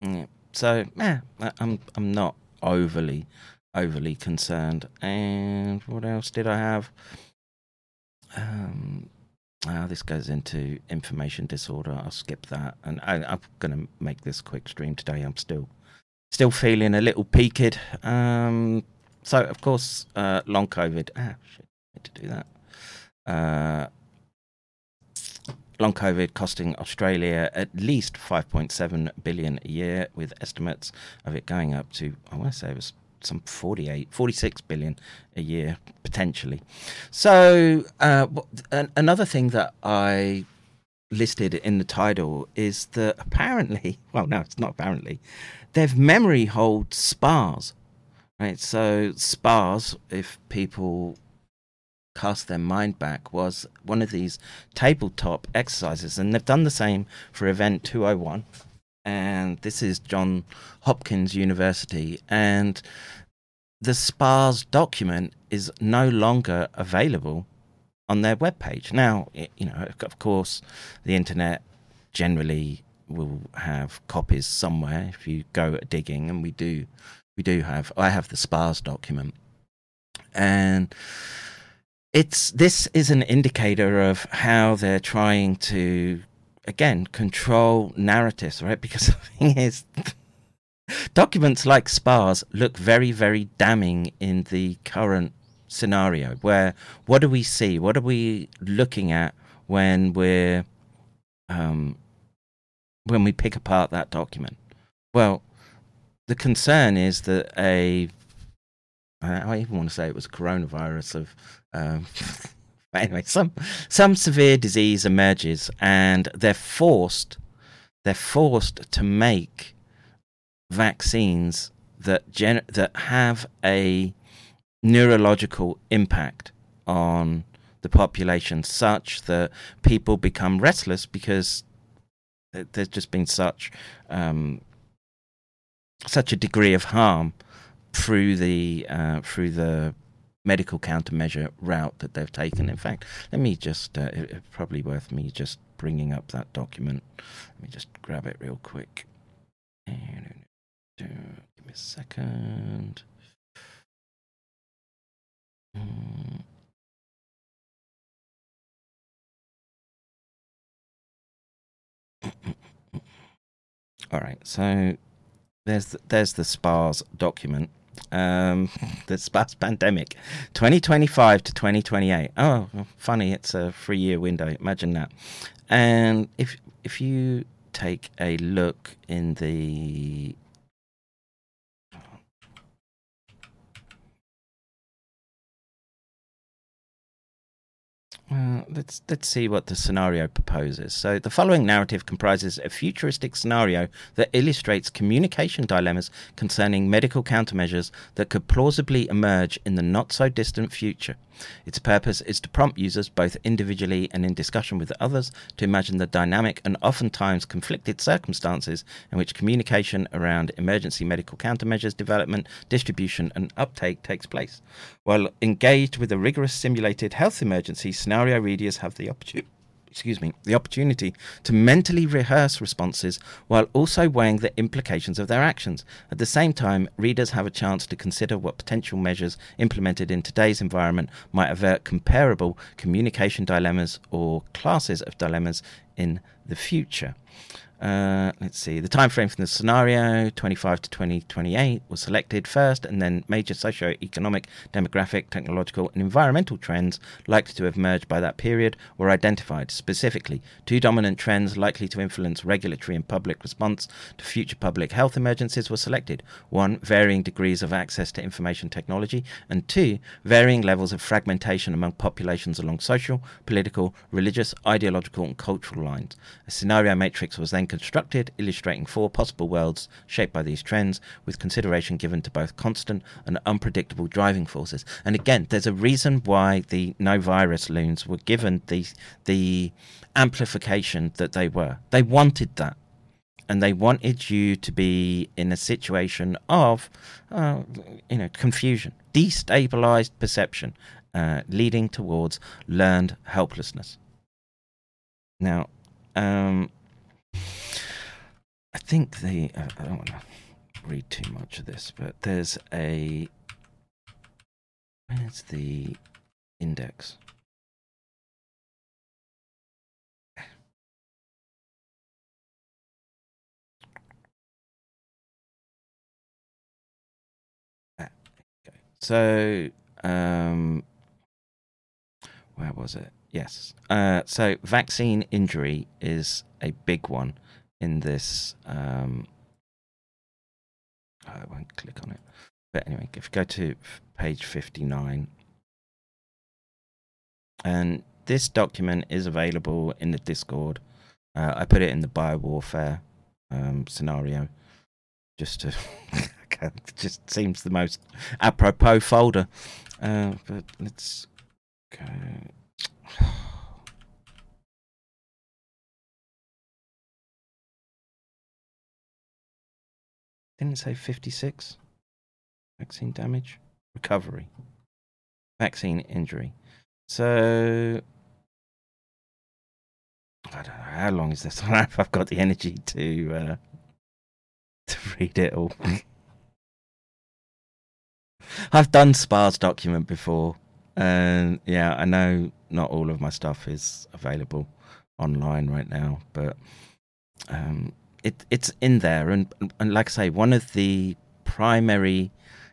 S2: Yeah. So yeah, I'm I'm not overly overly concerned. And what else did I have? Um, ah, this goes into information disorder. I'll skip that, and I, am going to make this quick stream today. I'm still still feeling a little peaked. Um, so of course, uh, long COVID. Ah, shit, I need to do that. Uh, long COVID costing Australia at least 5.7 billion a year, with estimates of it going up to I want to say it was some 48, 46 billion a year potentially. So uh, another thing that I listed in the title is that apparently, [LAUGHS] well, no, it's not apparently, they've memory hold spas, right? So spas, if people cast their mind back was one of these tabletop exercises, and they've done the same for Event 201. And this is John Hopkins University, and the SPA's document is no longer available on their webpage. Now, you know, of course, the internet generally will have copies somewhere if you go digging, and we do, we do have. I have the SPA's document, and it's this is an indicator of how they're trying to again control narratives, right? [LAUGHS] Because the thing is. Documents like SPARS look very, very damning in the current scenario where what do we see? What are we looking at when we're um, when we pick apart that document? Well, the concern is that a I even want to say it was coronavirus of. Um, [LAUGHS] but anyway, some some severe disease emerges, and they're forced they're forced to make vaccines that gen- that have a neurological impact on the population, such that people become restless because there's just been such um, such a degree of harm through the uh, through the medical countermeasure route that they've taken. In fact, let me just uh, it's probably worth me just bringing up that document. Let me just grab it real quick. Give me a second. Mm. [LAUGHS] All right, so there's the, there's the SPARS document. Um, [LAUGHS] the SPARS pandemic, 2025 to 2028. Oh, funny, it's a three year window. Imagine that. And if if you take a look in the Uh, let's let's see what the scenario proposes. So the following narrative comprises a futuristic scenario that illustrates communication dilemmas concerning medical countermeasures that could plausibly emerge in the not so distant future. Its purpose is to prompt users, both individually and in discussion with others, to imagine the dynamic and oftentimes conflicted circumstances in which communication around emergency medical countermeasures development, distribution, and uptake takes place. While engaged with a rigorous simulated health emergency, scenario readers have the opportunity excuse me, the opportunity to mentally rehearse responses while also weighing the implications of their actions. At the same time, readers have a chance to consider what potential measures implemented in today's environment might avert comparable communication dilemmas or classes of dilemmas in the future. Uh, let's see. The time frame for the scenario, 25 to 2028, was selected first, and then major socio-economic, demographic, technological, and environmental trends likely to have emerged by that period were identified. Specifically, two dominant trends likely to influence regulatory and public response to future public health emergencies were selected. One, varying degrees of access to information technology, and two, varying levels of fragmentation among populations along social, political, religious, ideological, and cultural lines. A scenario matrix was then constructed, illustrating four possible worlds shaped by these trends, with consideration given to both constant and unpredictable driving forces. And again, there's a reason why the no virus loons were given the the amplification that they were. They wanted that. And they wanted you to be in a situation of, uh, you know, confusion, destabilized perception, uh, leading towards learned helplessness. Now, um, I think the uh, I don't want to read too much of this, but there's a where's the index? Ah. So, um, where was it? Yes. Uh, so, vaccine injury is a big one in this. Um, I won't click on it. But anyway, if you go to page 59, and this document is available in the Discord. Uh, I put it in the biowarfare um, scenario just to. [LAUGHS] just seems the most apropos folder. Uh, but let's go. Didn't it say 56? Vaccine damage? Recovery. Vaccine injury. So. I don't know. How long is this? I don't know if I've got the energy to, uh, to read it all. [LAUGHS] I've done SPARS document before. And yeah, I know not all of my stuff is available online right now, but um, it it's in there, and and like I say, one of the primary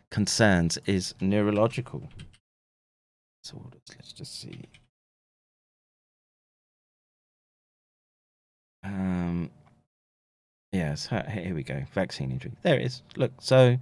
S2: concerns is neurological. So let's just see. Um, yes, here we go. Vaccine injury. There it is. Look, so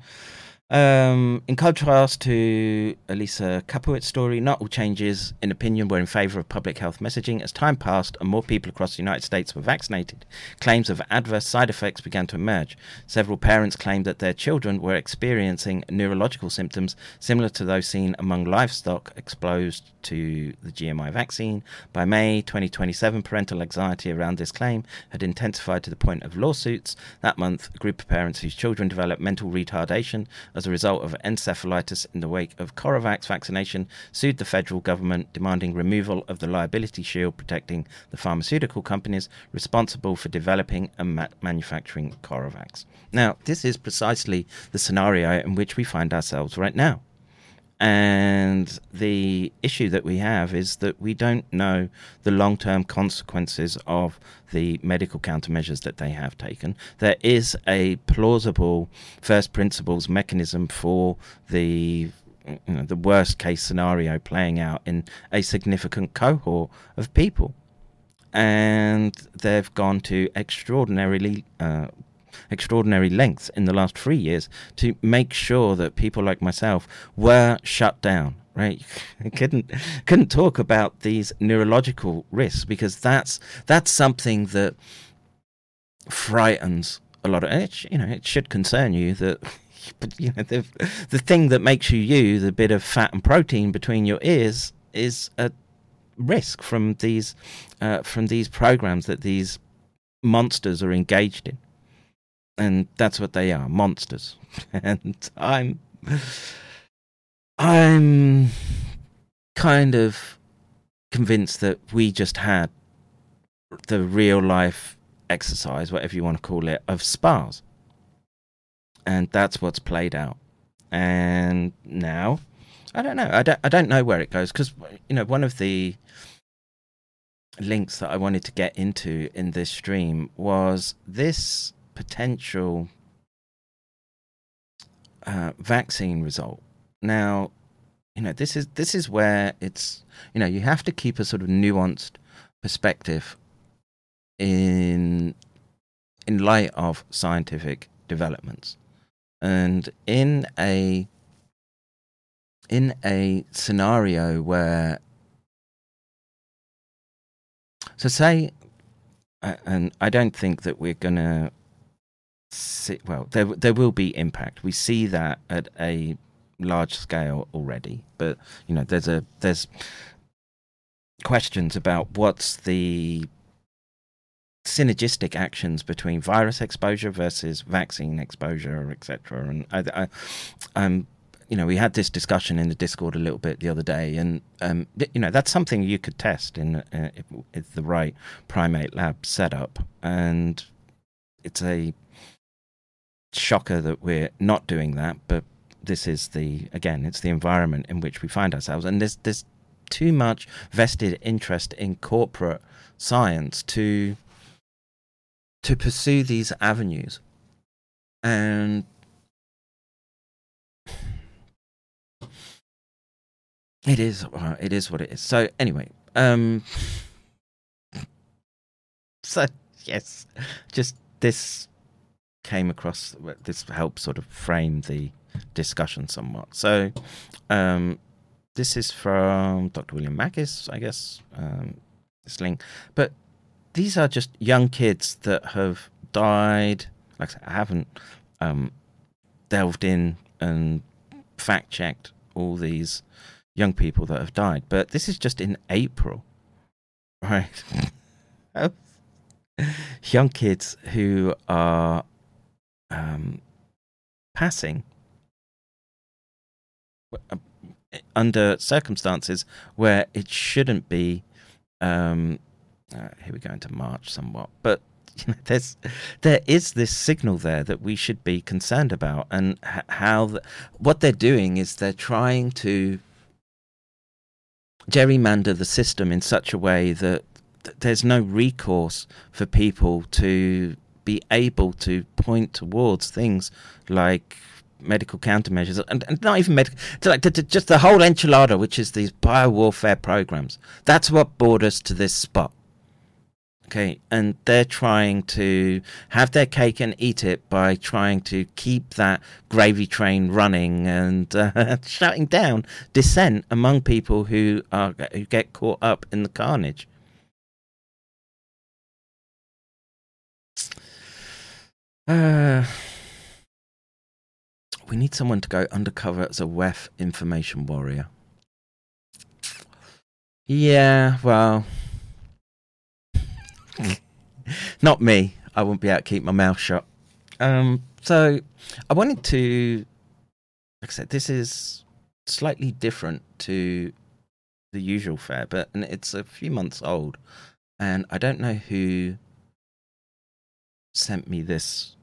S2: Um, in contrast to Elisa Kapowitz's story, not all changes in opinion were in favour of public health messaging. As time passed and more people across the United States were vaccinated, claims of adverse side effects began to emerge. Several parents claimed that their children were experiencing neurological symptoms similar to those seen among livestock exposed to the GMI vaccine. By May 2027, parental anxiety around this claim had intensified to the point of lawsuits. That month, a group of parents whose children developed mental retardation as a result of encephalitis in the wake of Coravax vaccination, sued the federal government, demanding removal of the liability shield protecting the pharmaceutical companies responsible for developing and ma- manufacturing Coravax. Now, this is precisely the scenario in which we find ourselves right now. And the issue that we have is that we don't know the long term consequences of the medical countermeasures that they have taken. There is a plausible first principles mechanism for the you know, the worst case scenario playing out in a significant cohort of people. And they've gone to extraordinarily uh, extraordinary lengths in the last three years to make sure that people like myself were shut down right? [LAUGHS] Couldn't couldn't talk about these neurological risks because that's that's something that frightens a lot of it you know it should concern you that [LAUGHS] you know the the thing that makes you you the bit of fat and protein between your ears is a risk from these uh, from these programs that these monsters are engaged in and that's what they are monsters. [LAUGHS] And i'm i'm kind of convinced that we just had the real life exercise whatever you want to call it of spas and that's what's played out. And now i don't know. I don't i don't know where it goes because you know one of the links that i wanted to get into in this stream was this potential uh, vaccine result. Now, you know, this is this is where it's you know you have to keep a sort of nuanced perspective in in light of scientific developments, and in a in a scenario where so say and I don't think that we're gonna see, well, there there will be impact. We see that at a large scale already, but you know, there's a there's questions about what's the synergistic actions between virus exposure versus vaccine exposure, etc. And I, I, um, you know, we had this discussion in the Discord a little bit the other day, and um, you know, that's something you could test in uh, if, if the right primate lab setup, and it's a shocker that we're not doing that, but this is the again, it's the environment in which we find ourselves, and there's there's too much vested interest in corporate science to to pursue these avenues, and it is uh, it is what it is. So anyway, um, [LAUGHS] so yes, just this came across this helps sort of frame the discussion somewhat. So, um, this is from Dr. William Makis, I guess, um, this link. But these are just young kids that have died. Like I, said, I haven't um, delved in and fact checked all these young people that have died, but this is just in April, right? [LAUGHS] young kids who are um, passing uh, under circumstances where it shouldn't be. Um, uh, here we go into March somewhat, but you know, there's there is this signal there that we should be concerned about, and how the, what they're doing is they're trying to gerrymander the system in such a way that there's no recourse for people to be able to point towards things like medical countermeasures and, and not even medical to like to, to just the whole enchilada which is these biowarfare programs that's what brought us to this spot Okay, and they're trying to have their cake and eat it by trying to keep that gravy train running and uh, [LAUGHS] shutting down dissent among people who are who get caught up in the carnage. Uh, we need someone to go undercover as a WEF information warrior. Yeah, well, [LAUGHS] not me. I won't be able to keep my mouth shut. Um, so I wanted to, like I said, this is slightly different to the usual fare, but and it's a few months old, and I don't know who sent me this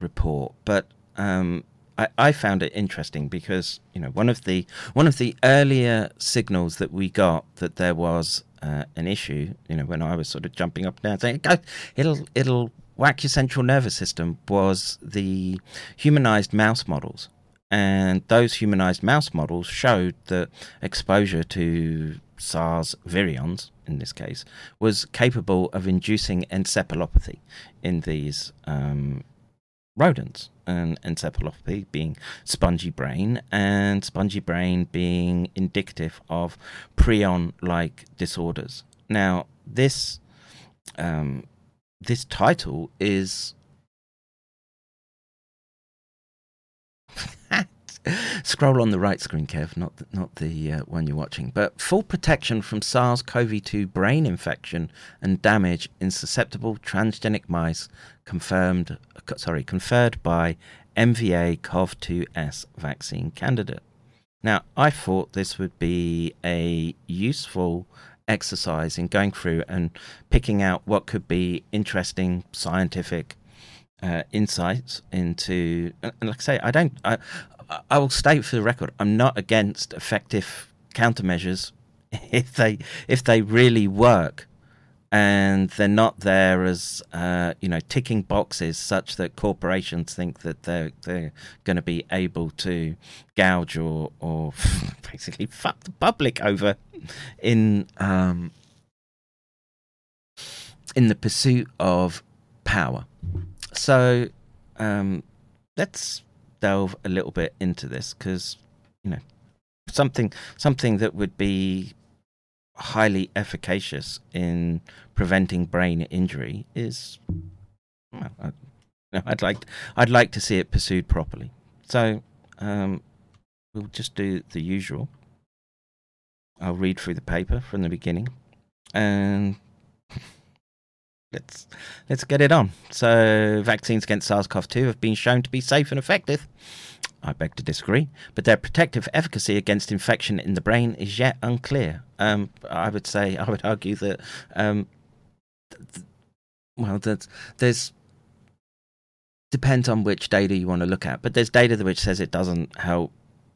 S2: report, but um, I, I found it interesting because you know one of the one of the earlier signals that we got that there was uh, an issue, you know, when I was sort of jumping up and down saying, "It'll it'll whack your central nervous system," was the humanized mouse models, and those humanized mouse models showed that exposure to SARS virions, in this case, was capable of inducing encephalopathy in these um, rodents, and encephalopathy being spongy brain, and spongy brain being indicative of prion like disorders. Now, this um, this title is Scroll on the right screen, Kev, not the, not the uh, one you're watching. But full protection from SARS-CoV-2 brain infection and damage in susceptible transgenic mice confirmed, sorry, conferred by MVA CoV2S vaccine candidate. Now, I thought this would be a useful exercise in going through and picking out what could be interesting scientific uh, insights into. And like I say, I don't. I will state for the record, I'm not against effective countermeasures [LAUGHS] if they if they really work and they're not there as uh, you know ticking boxes such that corporations think that they're they're going to be able to gouge or or [LAUGHS] basically fuck the public over in um, in the pursuit of power. So um, let's delve a little bit into this because you know something something that would be highly efficacious in preventing brain injury is well, I, would like I'd like to see it pursued properly. So um, we'll just do the usual. I'll read through the paper from the beginning, and let's let's get it on. So, vaccines against SARS-CoV-2 have been shown to be safe and effective. I beg to disagree, but their protective efficacy against infection in the brain is yet unclear. Um, I would say, [LAUGHS] I would argue that, um, th- well, that there's depends on which data you want to look at, but there's data which says it doesn't help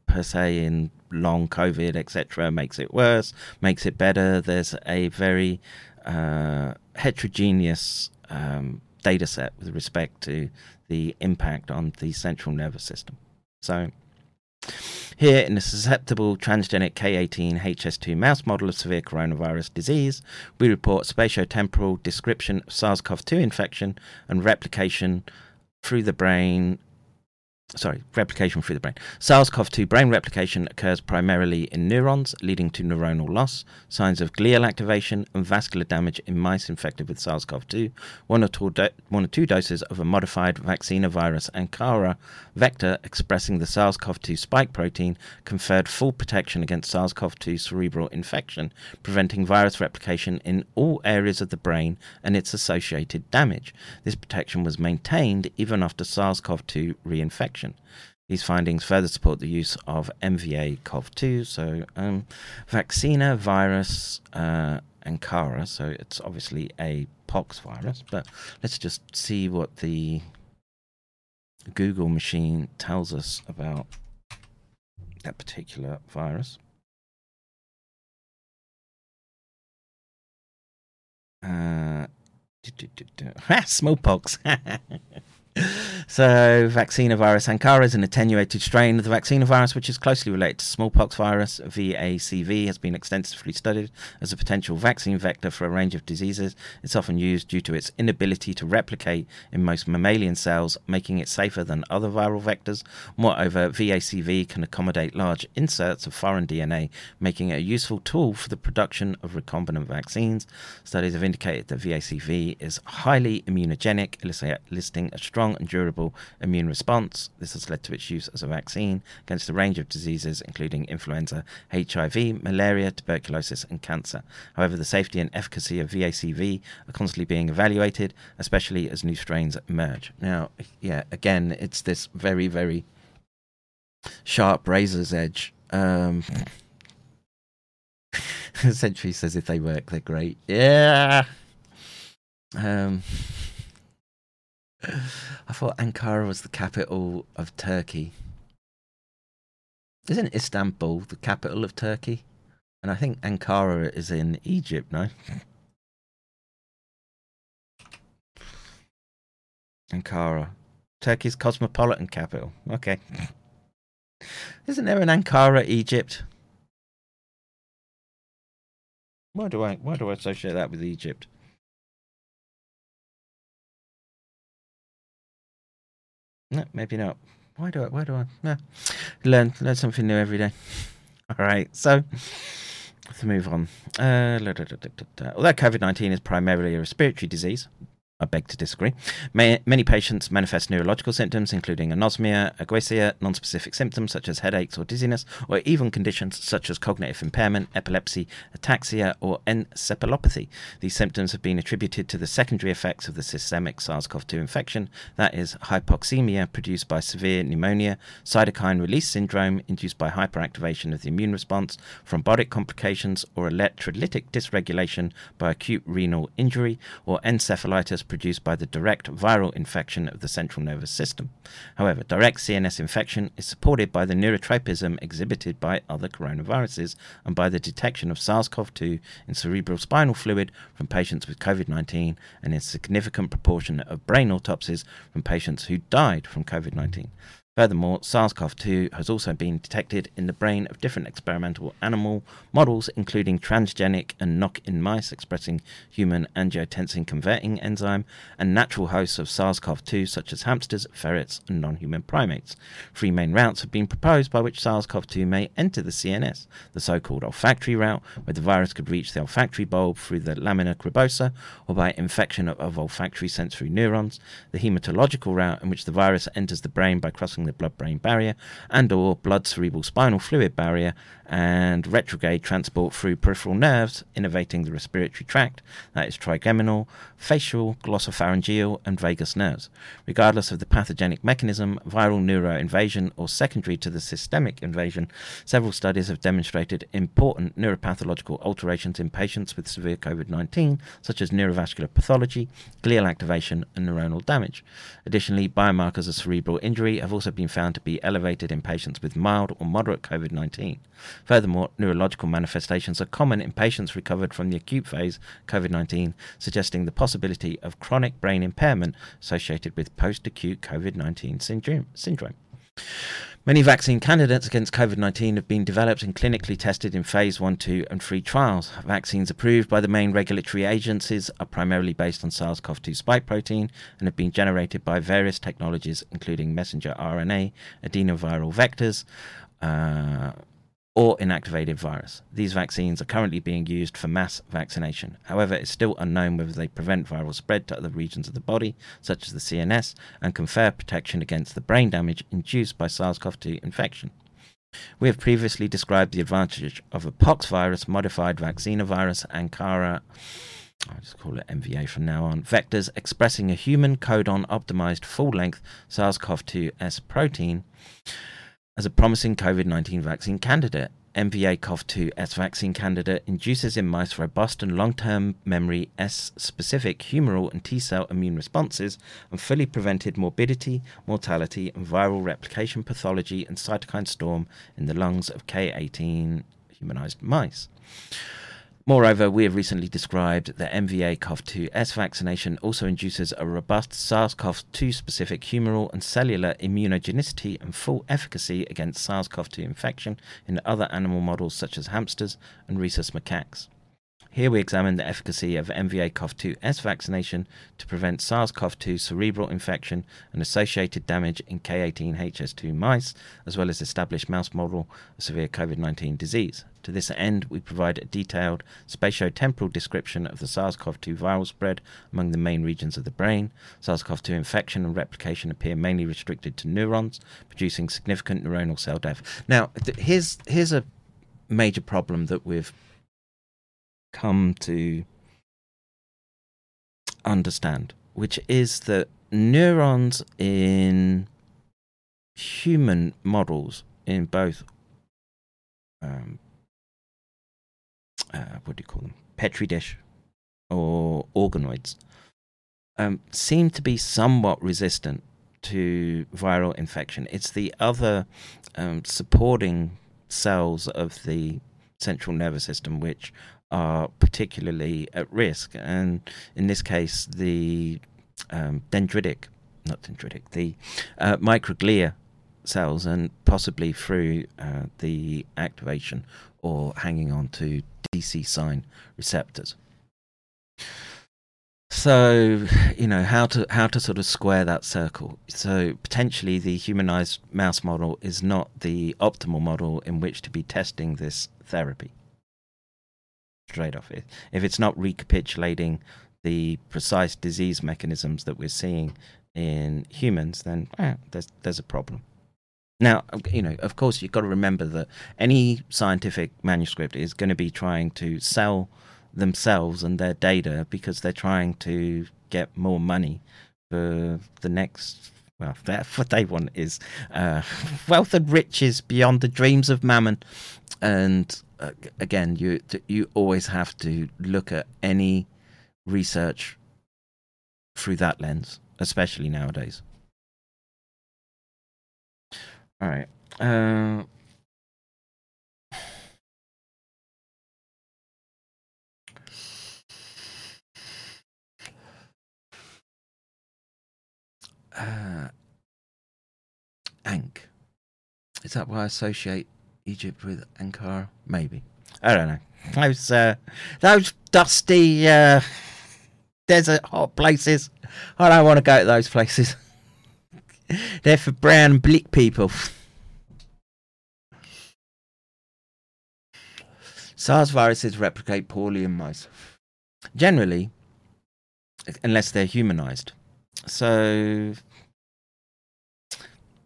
S2: per se in long COVID, etc. Makes it worse, makes it better. There's a very uh, heterogeneous um, data set with respect to the impact on the central nervous system. So, here in a susceptible transgenic K18 HS2 mouse model of severe coronavirus disease, we report spatiotemporal description of SARS CoV 2 infection and replication through the brain sorry, replication through the brain. SARS-CoV-2 brain replication occurs primarily in neurons, leading to neuronal loss, signs of glial activation, and vascular damage in mice infected with SARS-CoV-2. One or two, do- one or two doses of a modified vaccinovirus Ankara vector expressing the SARS-CoV-2 spike protein conferred full protection against SARS-CoV-2 cerebral infection, preventing virus replication in all areas of the brain and its associated damage. This protection was maintained even after SARS-CoV-2 reinfection. These findings further support the use of MVA CoV2, so um, Vaccina virus uh, Ankara, so it's obviously a pox virus, but let's just see what the Google machine tells us about that particular virus. Uh, [LAUGHS] smallpox. [LAUGHS] [LAUGHS] So, vaccinovirus Ankara is an attenuated strain of the vaccinovirus, which is closely related to smallpox virus. VACV has been extensively studied as a potential vaccine vector for a range of diseases. It's often used due to its inability to replicate in most mammalian cells, making it safer than other viral vectors. Moreover, VACV can accommodate large inserts of foreign DNA, making it a useful tool for the production of recombinant vaccines. Studies have indicated that VACV is highly immunogenic, eliciting a strong and durable immune response. This has led to its use as a vaccine against a range of diseases, including influenza, HIV, malaria, tuberculosis, and cancer. However, the safety and efficacy of VACV are constantly being evaluated, especially as new strains emerge. Now, yeah, again, it's this very, very sharp razor's edge. Um, [LAUGHS] Century says if they work, they're great. Yeah. Um, I thought Ankara was the capital of Turkey. Isn't Istanbul the capital of Turkey? And I think Ankara is in Egypt, no? Ankara. Turkey's cosmopolitan capital. Okay. Isn't there an Ankara, Egypt? Why do I why do I associate that with Egypt? No, maybe not. Why do I? Why do I? No. Learn, learn something new every day. [LAUGHS] All right. So let's move on. Uh, although COVID nineteen is primarily a respiratory disease, I beg to disagree. Many patients manifest neurological symptoms, including anosmia, aguesia, non-specific symptoms such as headaches or dizziness, or even conditions such as cognitive impairment, epilepsy, ataxia, or encephalopathy. These symptoms have been attributed to the secondary effects of the systemic SARS-CoV-2 infection, that is, hypoxemia produced by severe pneumonia, cytokine release syndrome induced by hyperactivation of the immune response, thrombotic complications, or electrolytic dysregulation by acute renal injury, or encephalitis produced by the direct viral infection of the central nervous system. However, direct CNS infection is supported by the neurotropism exhibited by other coronaviruses and by the detection of SARS CoV 2 in cerebral spinal fluid from patients with COVID 19 and in a significant proportion of brain autopsies from patients who died from COVID 19. Furthermore, SARS CoV 2 has also been detected in the brain of different experimental animal models, including transgenic and knock in mice expressing human angiotensin converting enzyme, and natural hosts of SARS CoV 2, such as hamsters, ferrets, and non human primates. Three main routes have been proposed by which SARS CoV 2 may enter the CNS the so called olfactory route, where the virus could reach the olfactory bulb through the lamina cribosa, or by infection of, of olfactory sensory neurons, the hematological route, in which the virus enters the brain by crossing the blood-brain barrier and or blood-cerebral spinal fluid barrier and retrograde transport through peripheral nerves, innervating the respiratory tract, that is trigeminal, facial, glossopharyngeal, and vagus nerves. Regardless of the pathogenic mechanism, viral neuroinvasion, or secondary to the systemic invasion, several studies have demonstrated important neuropathological alterations in patients with severe COVID 19, such as neurovascular pathology, glial activation, and neuronal damage. Additionally, biomarkers of cerebral injury have also been found to be elevated in patients with mild or moderate COVID 19. Furthermore, neurological manifestations are common in patients recovered from the acute phase COVID 19, suggesting the possibility of chronic brain impairment associated with post acute COVID 19 syndrome. Many vaccine candidates against COVID 19 have been developed and clinically tested in phase 1, 2, and 3 trials. Vaccines approved by the main regulatory agencies are primarily based on SARS CoV 2 spike protein and have been generated by various technologies, including messenger RNA, adenoviral vectors. Uh, or inactivated virus. These vaccines are currently being used for mass vaccination. However, it's still unknown whether they prevent viral spread to other regions of the body, such as the CNS, and confer protection against the brain damage induced by SARS CoV 2 infection. We have previously described the advantage of a pox virus modified vaccinovirus Ankara. I'll just call it MVA from now on. Vectors expressing a human codon optimized full length SARS CoV 2 S protein as a promising COVID 19 vaccine candidate. MVA CoV2 S vaccine candidate induces in mice robust and long term memory S specific humoral and T cell immune responses and fully prevented morbidity, mortality, and viral replication pathology and cytokine storm in the lungs of K18 humanized mice. Moreover, we have recently described that MVA CoV2S vaccination also induces a robust SARS CoV 2 specific humoral and cellular immunogenicity and full efficacy against SARS CoV 2 infection in other animal models such as hamsters and rhesus macaques. Here we examine the efficacy of MVA CoV2S vaccination to prevent SARS CoV 2 cerebral infection and associated damage in K18HS2 mice, as well as establish mouse model of severe COVID 19 disease. To this end, we provide a detailed spatiotemporal description of the SARS CoV 2 viral spread among the main regions of the brain. SARS CoV 2 infection and replication appear mainly restricted to neurons, producing significant neuronal cell death. Now, th- here's, here's a major problem that we've come to understand, which is that neurons in human models, in both, um, uh, what do you call them, petri dish or organoids, um, seem to be somewhat resistant to viral infection. It's the other um, supporting cells of the central nervous system which are particularly at risk. And in this case, the um, dendritic, not dendritic, the uh, microglia cells, and possibly through uh, the activation or hanging on to DC sign receptors. So, you know how to how to sort of square that circle. So potentially, the humanized mouse model is not the optimal model in which to be testing this therapy straight off. If it's not recapitulating the precise disease mechanisms that we're seeing in humans, then eh, there's there's a problem. Now, you know, of course, you've got to remember that any scientific manuscript is going to be trying to sell themselves and their data because they're trying to get more money for the next. Well, [LAUGHS] that's what they want is uh, [LAUGHS] wealth and riches beyond the dreams of mammon, and uh, again, you you always have to look at any research through that lens, especially nowadays. All right. Uh, uh, Ankh. Is that why I associate Egypt with Ankara? Maybe. I don't know. Those uh, those dusty uh, desert hot places. I don't want to go to those places. They're for brown and bleak people. SARS viruses replicate poorly in mice. Generally, unless they're humanized. So,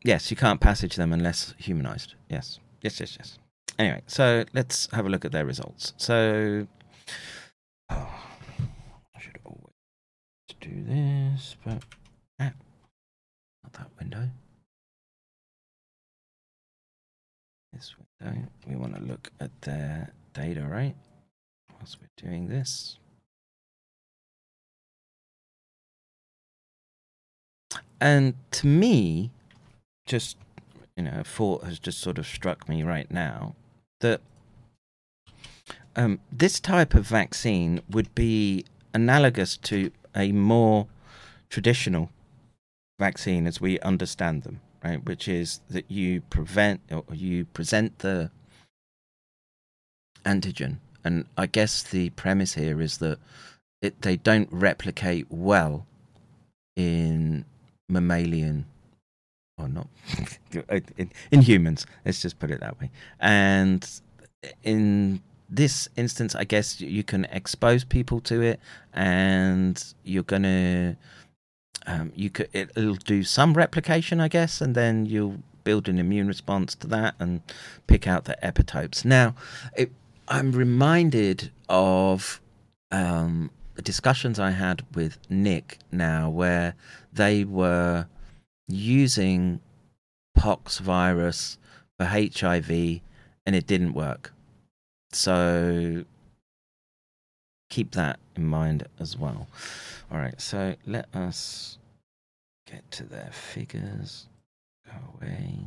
S2: yes, you can't passage them unless humanized. Yes. Yes, yes, yes. Anyway, so let's have a look at their results. So, oh, [SIGHS] I should always do this, but not that window. This window. We want to look at their data, right? Whilst we're doing this. And to me, just you know, a thought has just sort of struck me right now that um, this type of vaccine would be analogous to a more traditional vaccine as we understand them, right? Which is that you prevent or you present the antigen, and I guess the premise here is that it, they don't replicate well in mammalian or not [LAUGHS] in, in humans let's just put it that way and in this instance i guess you can expose people to it and you're gonna um, you could it'll do some replication i guess and then you'll build an immune response to that and pick out the epitopes now it, i'm reminded of um, discussions i had with nick now where they were using pox virus for HIV and it didn't work. So keep that in mind as well. All right, so let us get to their figures. Go away.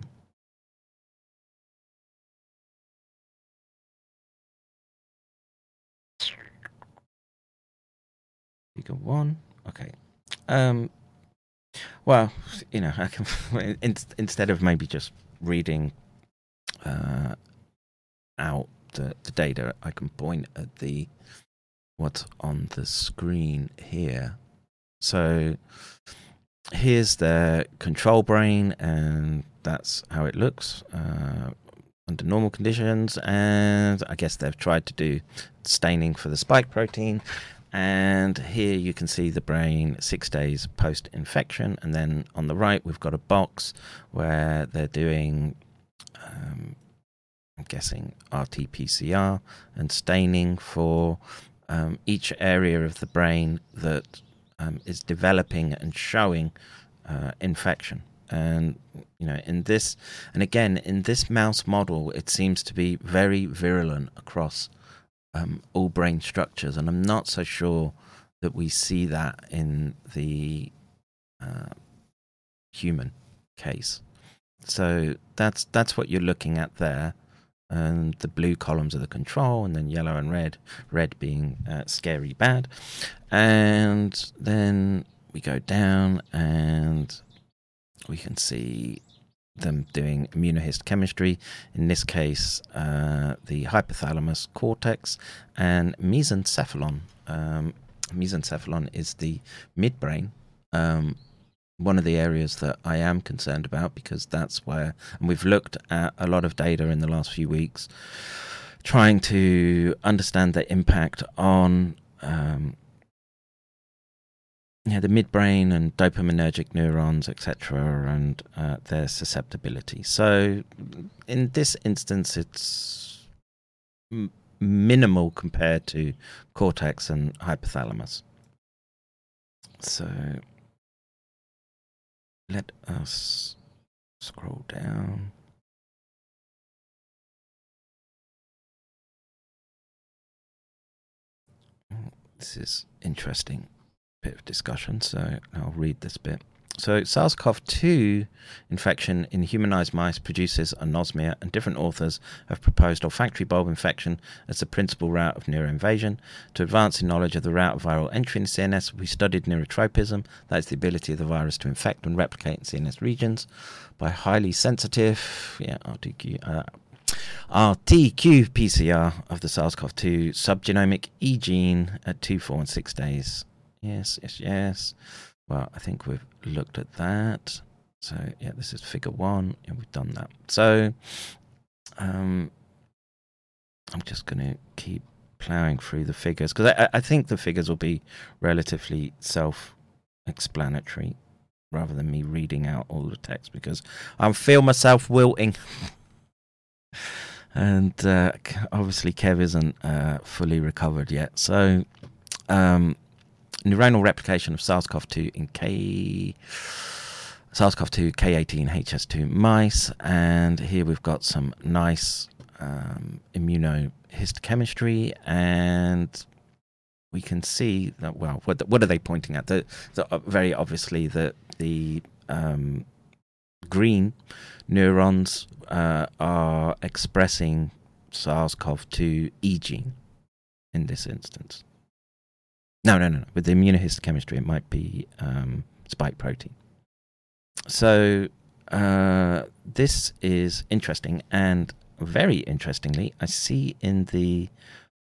S2: figure one. Okay. Um, well, you know, I can [LAUGHS] in, instead of maybe just reading uh, out the, the data, I can point at the what's on the screen here. So here's the control brain, and that's how it looks uh, under normal conditions. And I guess they've tried to do staining for the spike protein. And here you can see the brain six days post infection. And then on the right, we've got a box where they're doing, um, I'm guessing, RT PCR and staining for um, each area of the brain that um, is developing and showing uh, infection. And you know, in this, and again, in this mouse model, it seems to be very virulent across um, all brain structures, and I'm not so sure that we see that in the uh, human case. So that's that's what you're looking at there, and the blue columns are the control, and then yellow and red, red being uh, scary bad, and then we go down and we can see them doing immunohistochemistry. In this case, uh, the hypothalamus, cortex, and mesencephalon. Um, mesencephalon is the midbrain. Um, one of the areas that I am concerned about because that's where, and we've looked at a lot of data in the last few weeks, trying to understand the impact on um, yeah, the midbrain and dopaminergic neurons, etc., and uh, their susceptibility. So, in this instance, it's m- minimal compared to cortex and hypothalamus. So, let us scroll down. This is interesting bit of discussion, so I'll read this bit. So, SARS CoV 2 infection in humanized mice produces anosmia, and different authors have proposed olfactory bulb infection as the principal route of neuroinvasion. To advance in knowledge of the route of viral entry in CNS, we studied neurotropism, that is the ability of the virus to infect and replicate in CNS regions, by highly sensitive, yeah, RTQ, uh, RTQ PCR of the SARS CoV 2 subgenomic E gene at 2, 4, and 6 days Yes, yes, yes. Well, I think we've looked at that. So yeah, this is figure one, and we've done that. So um, I'm just going to keep plowing through the figures because I, I think the figures will be relatively self-explanatory rather than me reading out all the text because I feel myself wilting. [LAUGHS] and uh, obviously, Kev isn't uh, fully recovered yet. So, um, neuronal replication of SARS-CoV-2 in K SARS-CoV-2 K18HS2 mice, and here we've got some nice um, immunohistochemistry, and we can see that. Well, what what are they pointing at? The, the uh, very obviously the the um, green neurons uh, are expressing SARS-CoV-2 E gene in this instance. No, no, no, no. With the immunohistochemistry, it might be um, spike protein. So uh, this is interesting, and very interestingly, I see in the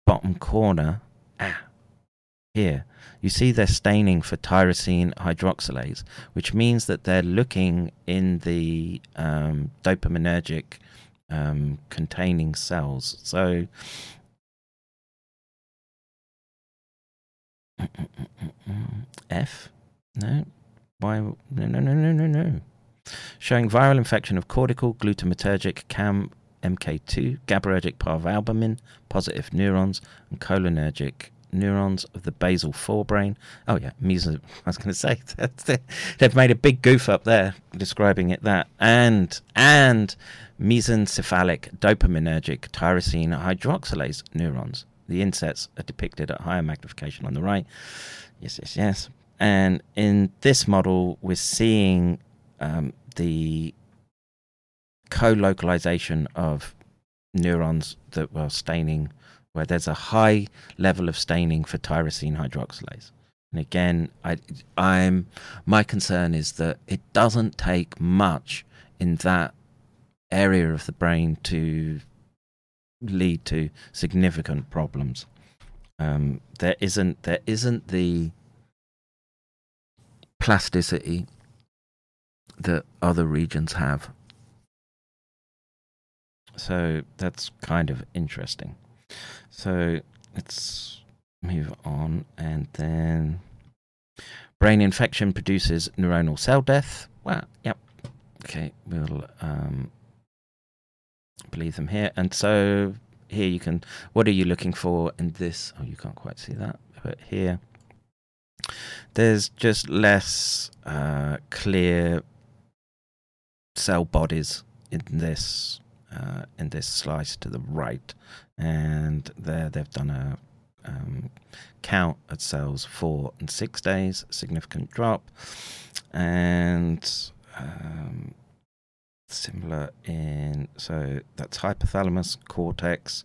S2: bottom corner, ah, here, you see they're staining for tyrosine hydroxylase, which means that they're looking in the um, dopaminergic um, containing cells. So F? No. Why? No, no, no, no, no, no. Showing viral infection of cortical glutamatergic CAM MK2, GABAergic parvalbumin, positive neurons, and cholinergic neurons of the basal forebrain. Oh yeah, meso. I was going [LAUGHS] to say [LAUGHS] they've made a big goof up there describing it that and and mesencephalic dopaminergic tyrosine hydroxylase neurons. The insets are depicted at higher magnification on the right. Yes, yes, yes. And in this model, we're seeing um, the co-localization of neurons that were staining, where there's a high level of staining for tyrosine hydroxylase. And again, I, I'm my concern is that it doesn't take much in that area of the brain to lead to significant problems. Um, there isn't there isn't the plasticity that other regions have. So that's kind of interesting. So let's move on and then brain infection produces neuronal cell death. Well, yep. Okay, we'll um, believe them here. And so here you can, what are you looking for in this? Oh, you can't quite see that, but here there's just less uh, clear cell bodies in this uh, in this slice to the right, and there they've done a um, count at cells four and six days, significant drop, and um, similar in so that's hypothalamus, cortex,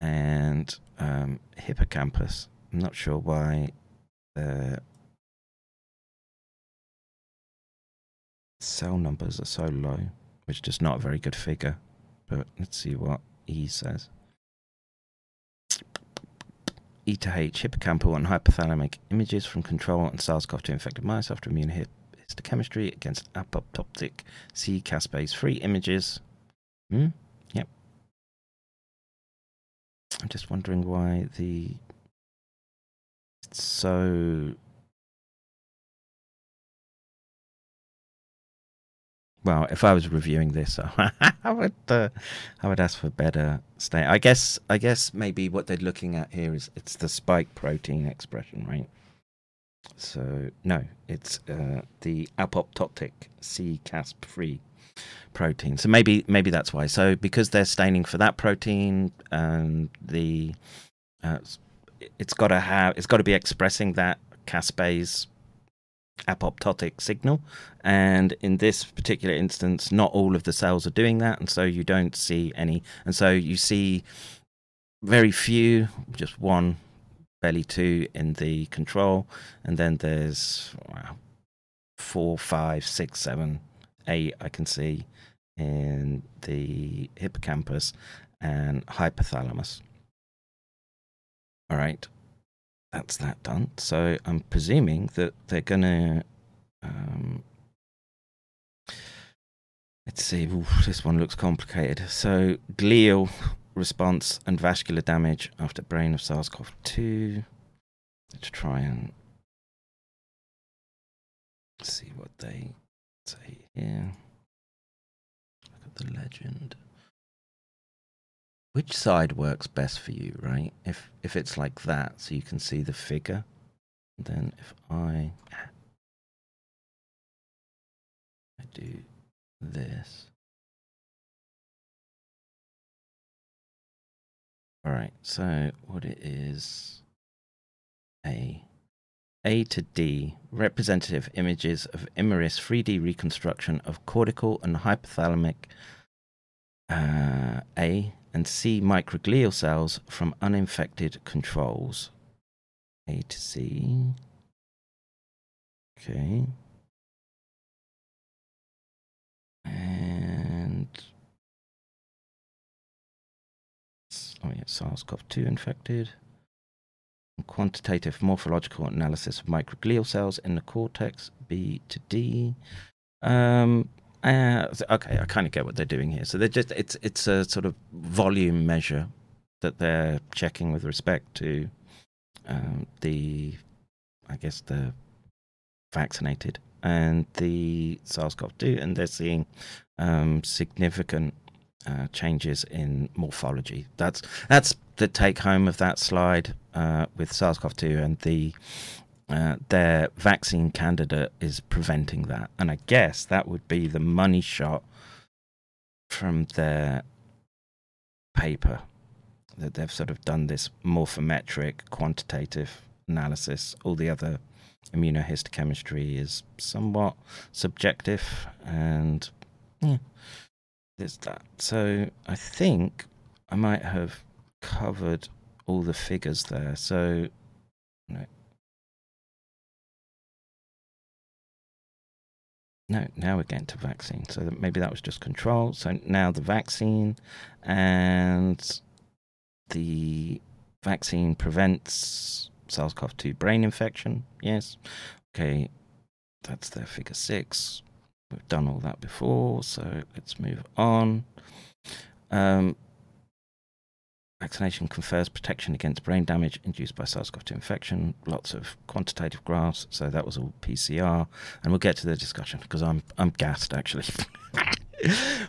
S2: and um, hippocampus. I'm not sure why the cell numbers are so low, which is just not a very good figure. But let's see what E says. E to H, hippocampal and hypothalamic images from control and SARS-CoV-2 infected mice after immune histochemistry against apoptotic C caspase free images. Hmm? Yep. I'm just wondering why the it's so well, if I was reviewing this, [LAUGHS] I would uh, I would ask for better state. I guess I guess maybe what they're looking at here is it's the spike protein expression, right? So no, it's uh, the apoptotic C casp free protein. So maybe maybe that's why. So because they're staining for that protein, and the uh, it's got to have it's got to be expressing that caspase apoptotic signal. And in this particular instance, not all of the cells are doing that. And so you don't see any. And so you see very few, just one, barely two in the control. And then there's wow, four, five, six, seven, eight, I can see in the hippocampus and hypothalamus. All right that's that done. So I'm presuming that they're going to. Um, let's see. Ooh, this one looks complicated. So glial response and vascular damage after brain of SARS-CoV-2. Let's try and see what they say here. Look at the legend which side works best for you, right? If if it's like that, so you can see the figure, then if I I do this. All right, so what it is A A to D representative images of Imaris 3D reconstruction of cortical and hypothalamic uh, A and C microglial cells from uninfected controls. A to C. Okay. And oh yeah, SARS-CoV-2 infected. Quantitative morphological analysis of microglial cells in the cortex, B to D. Um, uh, okay, I kind of get what they're doing here. So they're just it's it's a sort of volume measure that they're checking with respect to um, the, I guess the vaccinated and the SARS-CoV-2, and they're seeing um, significant uh, changes in morphology. That's that's the take home of that slide uh, with SARS-CoV-2 and the uh, their vaccine candidate is preventing that. And I guess that would be the money shot from their paper that they've sort of done this morphometric quantitative analysis. All the other immunohistochemistry is somewhat subjective, and yeah, there's that. So I think I might have covered all the figures there. So no. No, now we're getting to vaccine. So maybe that was just control. So now the vaccine and the vaccine prevents SARS CoV 2 brain infection. Yes. Okay. That's their figure six. We've done all that before, so let's move on. Um, vaccination confers protection against brain damage induced by SARS CoV 2 infection. Lots of quantitative graphs, so that was all PCR. And we'll get to the discussion because I'm, I'm gassed actually. [LAUGHS]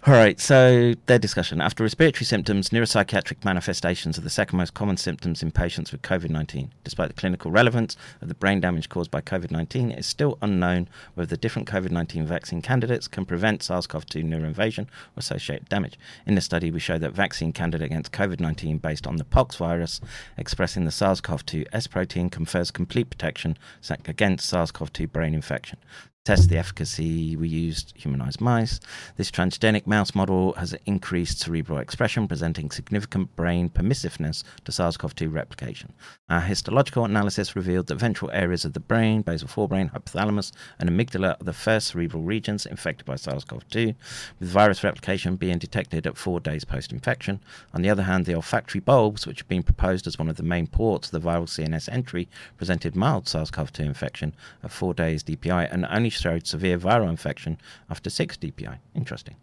S2: All right, so their discussion. After respiratory symptoms, neuropsychiatric manifestations are the second most common symptoms in patients with COVID 19. Despite the clinical relevance of the brain damage caused by COVID 19, it is still unknown whether the different COVID 19 vaccine candidates can prevent SARS CoV 2 neuroinvasion or associated damage. In the study, we show that vaccine candidate against COVID 19 based on the pox virus expressing the SARS CoV 2 S protein confers complete protection against SARS CoV 2 brain infection test the efficacy, we used humanized mice. This transgenic mouse model has increased cerebral expression, presenting significant brain permissiveness to SARS CoV 2 replication. Our histological analysis revealed that ventral areas of the brain, basal forebrain, hypothalamus, and amygdala are the first cerebral regions infected by SARS CoV 2, with virus replication being detected at four days post infection. On the other hand, the olfactory bulbs, which have been proposed as one of the main ports of the viral CNS entry, presented mild SARS CoV 2 infection at four days DPI and only showed severe viral infection after 6 DPI. Interesting.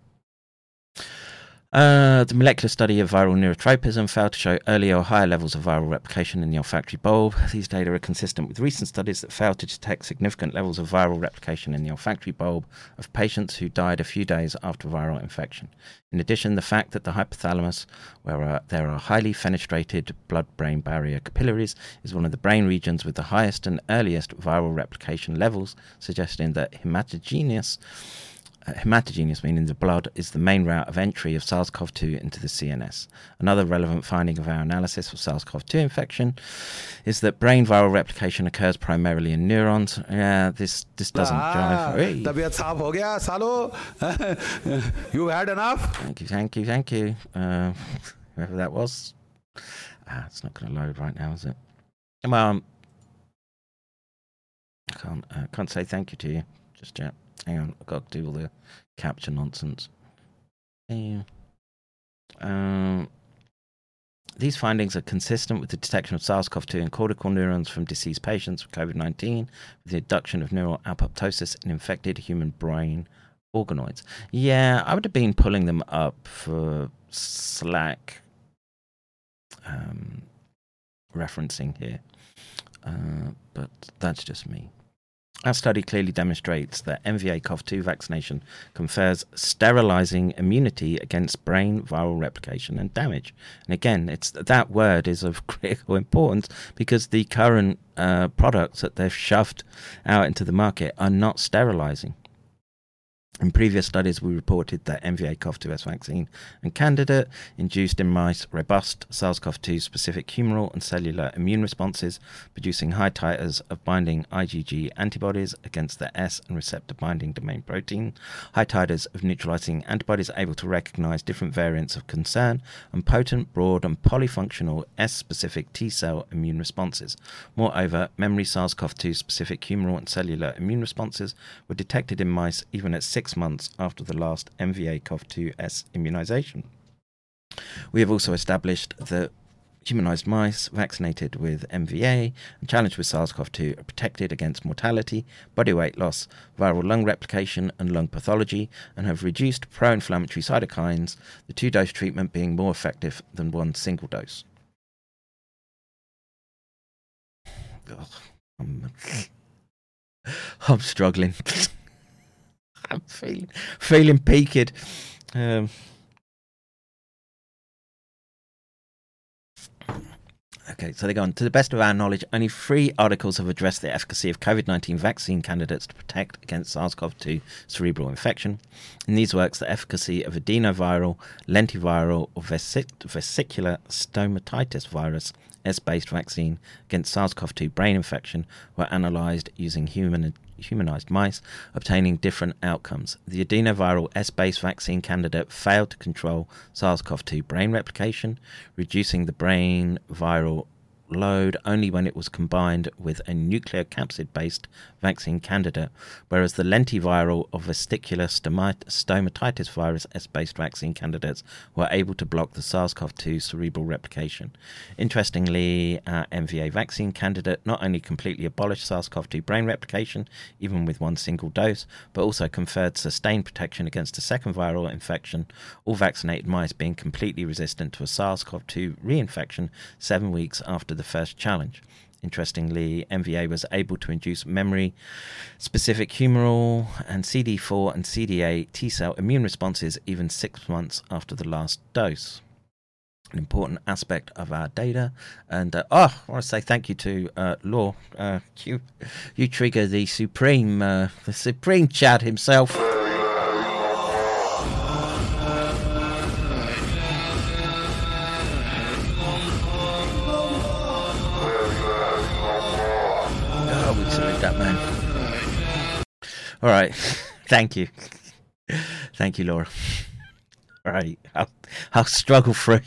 S2: Uh, the molecular study of viral neurotropism failed to show earlier or higher levels of viral replication in the olfactory bulb. [LAUGHS] These data are consistent with recent studies that failed to detect significant levels of viral replication in the olfactory bulb of patients who died a few days after viral infection. In addition, the fact that the hypothalamus, where uh, there are highly fenestrated blood brain barrier capillaries, is one of the brain regions with the highest and earliest viral replication levels, suggesting that hematogenous hematogenous, meaning the blood, is the main route of entry of SARS CoV 2 into the CNS. Another relevant finding of our analysis of SARS CoV 2 infection is that brain viral replication occurs primarily in neurons. Yeah, this, this doesn't
S6: ah, drive. Gaya, [LAUGHS] you had enough?
S2: Thank you, thank you, thank you. Uh, whoever that was. Ah, it's not going to load right now, is it? Come on. I can't, uh, can't say thank you to you just yet. Hang on, I've got to do all the capture nonsense. Um, these findings are consistent with the detection of SARS CoV 2 in cortical neurons from deceased patients with COVID 19, with the induction of neural apoptosis in infected human brain organoids. Yeah, I would have been pulling them up for Slack um, referencing here, uh, but that's just me. Our study clearly demonstrates that MVA CoV2 vaccination confers sterilizing immunity against brain viral replication and damage. And again, it's that word is of [LAUGHS] critical importance because the current uh, products that they've shoved out into the market are not sterilizing. In previous studies, we reported that MVA CoV2S vaccine and candidate induced in mice robust SARS CoV 2 specific humoral and cellular immune responses, producing high titers of binding IgG antibodies against the S and receptor binding domain protein, high titers of neutralizing antibodies able to recognize different variants of concern, and potent, broad, and polyfunctional S specific T cell immune responses. Moreover, memory SARS CoV 2 specific humoral and cellular immune responses were detected in mice even at six months after the last MVA CoV2S immunization. We have also established that humanized mice vaccinated with MVA and challenged with SARS CoV 2 are protected against mortality, body weight loss, viral lung replication, and lung pathology, and have reduced pro inflammatory cytokines, the two dose treatment being more effective than one single dose. Ugh, I'm, [LAUGHS] I'm struggling. [LAUGHS] I'm feeling feeling peaked. Um, okay, so they go on. To the best of our knowledge, only three articles have addressed the efficacy of COVID 19 vaccine candidates to protect against SARS CoV 2 cerebral infection. In these works, the efficacy of adenoviral, lentiviral, or vesic- vesicular stomatitis virus S based vaccine against SARS CoV 2 brain infection were analysed using human humanized mice, obtaining different outcomes. The adenoviral S based vaccine candidate failed to control SARS CoV 2 brain replication, reducing the brain viral load only when it was combined with a nucleocapsid based vaccine candidate, whereas the lentiviral or vesicular stomatitis virus S based vaccine candidates were able to block the SARS CoV 2 cerebral replication. Interestingly, our MVA vaccine candidate not only completely abolished SARS CoV 2 brain replication, even with one single dose, but also conferred sustained protection against a second viral infection, all vaccinated mice being completely resistant to a SARS CoV 2 reinfection seven weeks after the first challenge. Interestingly, MVA was able to induce memory specific humoral and CD4 and CD8 T cell immune responses even six months after the last dose. An important aspect of our data, and uh, oh, I want to say thank you to uh, Law. Uh, you, you trigger the supreme, uh, the supreme Chad himself. All right. [LAUGHS] Thank you. Thank you, Laura. All right. I'll, I'll struggle through.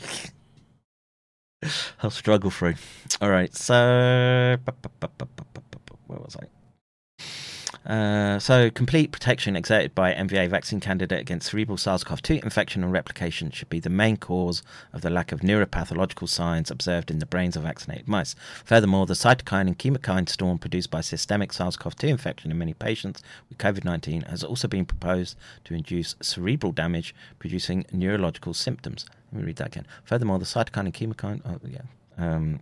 S2: I'll struggle through. All right. So, where was I? Uh, so, complete protection exerted by MVA vaccine candidate against cerebral SARS-CoV-2 infection and replication should be the main cause of the lack of neuropathological signs observed in the brains of vaccinated mice. Furthermore, the cytokine and chemokine storm produced by systemic SARS-CoV-2 infection in many patients with COVID-19 has also been proposed to induce cerebral damage, producing neurological symptoms. Let me read that again. Furthermore, the cytokine and chemokine, oh yeah, um,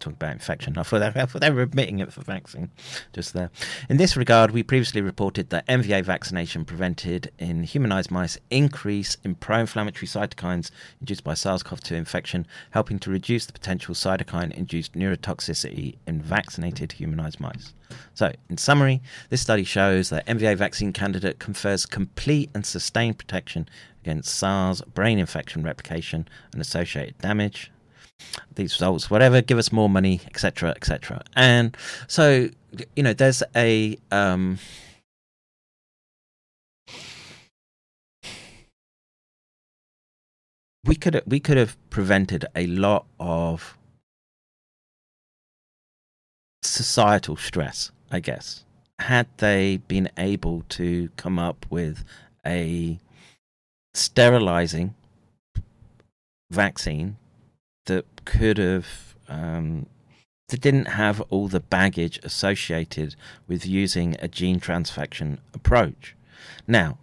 S2: talking about infection. I thought, they, I thought they were admitting it for vaccine just there. In this regard, we previously reported that MVA vaccination prevented in humanized mice increase in pro-inflammatory cytokines induced by SARS-CoV-2 infection, helping to reduce the potential cytokine-induced neurotoxicity in vaccinated humanized mice. So, in summary, this study shows that MVA vaccine candidate confers complete and sustained protection against SARS brain infection replication and associated damage these results, whatever, give us more money, etc., etc. And so, you know, there's a um, we could we could have prevented a lot of societal stress, I guess, had they been able to come up with a sterilizing vaccine that could have um, that didn't have all the baggage associated with using a gene transfection approach. Now,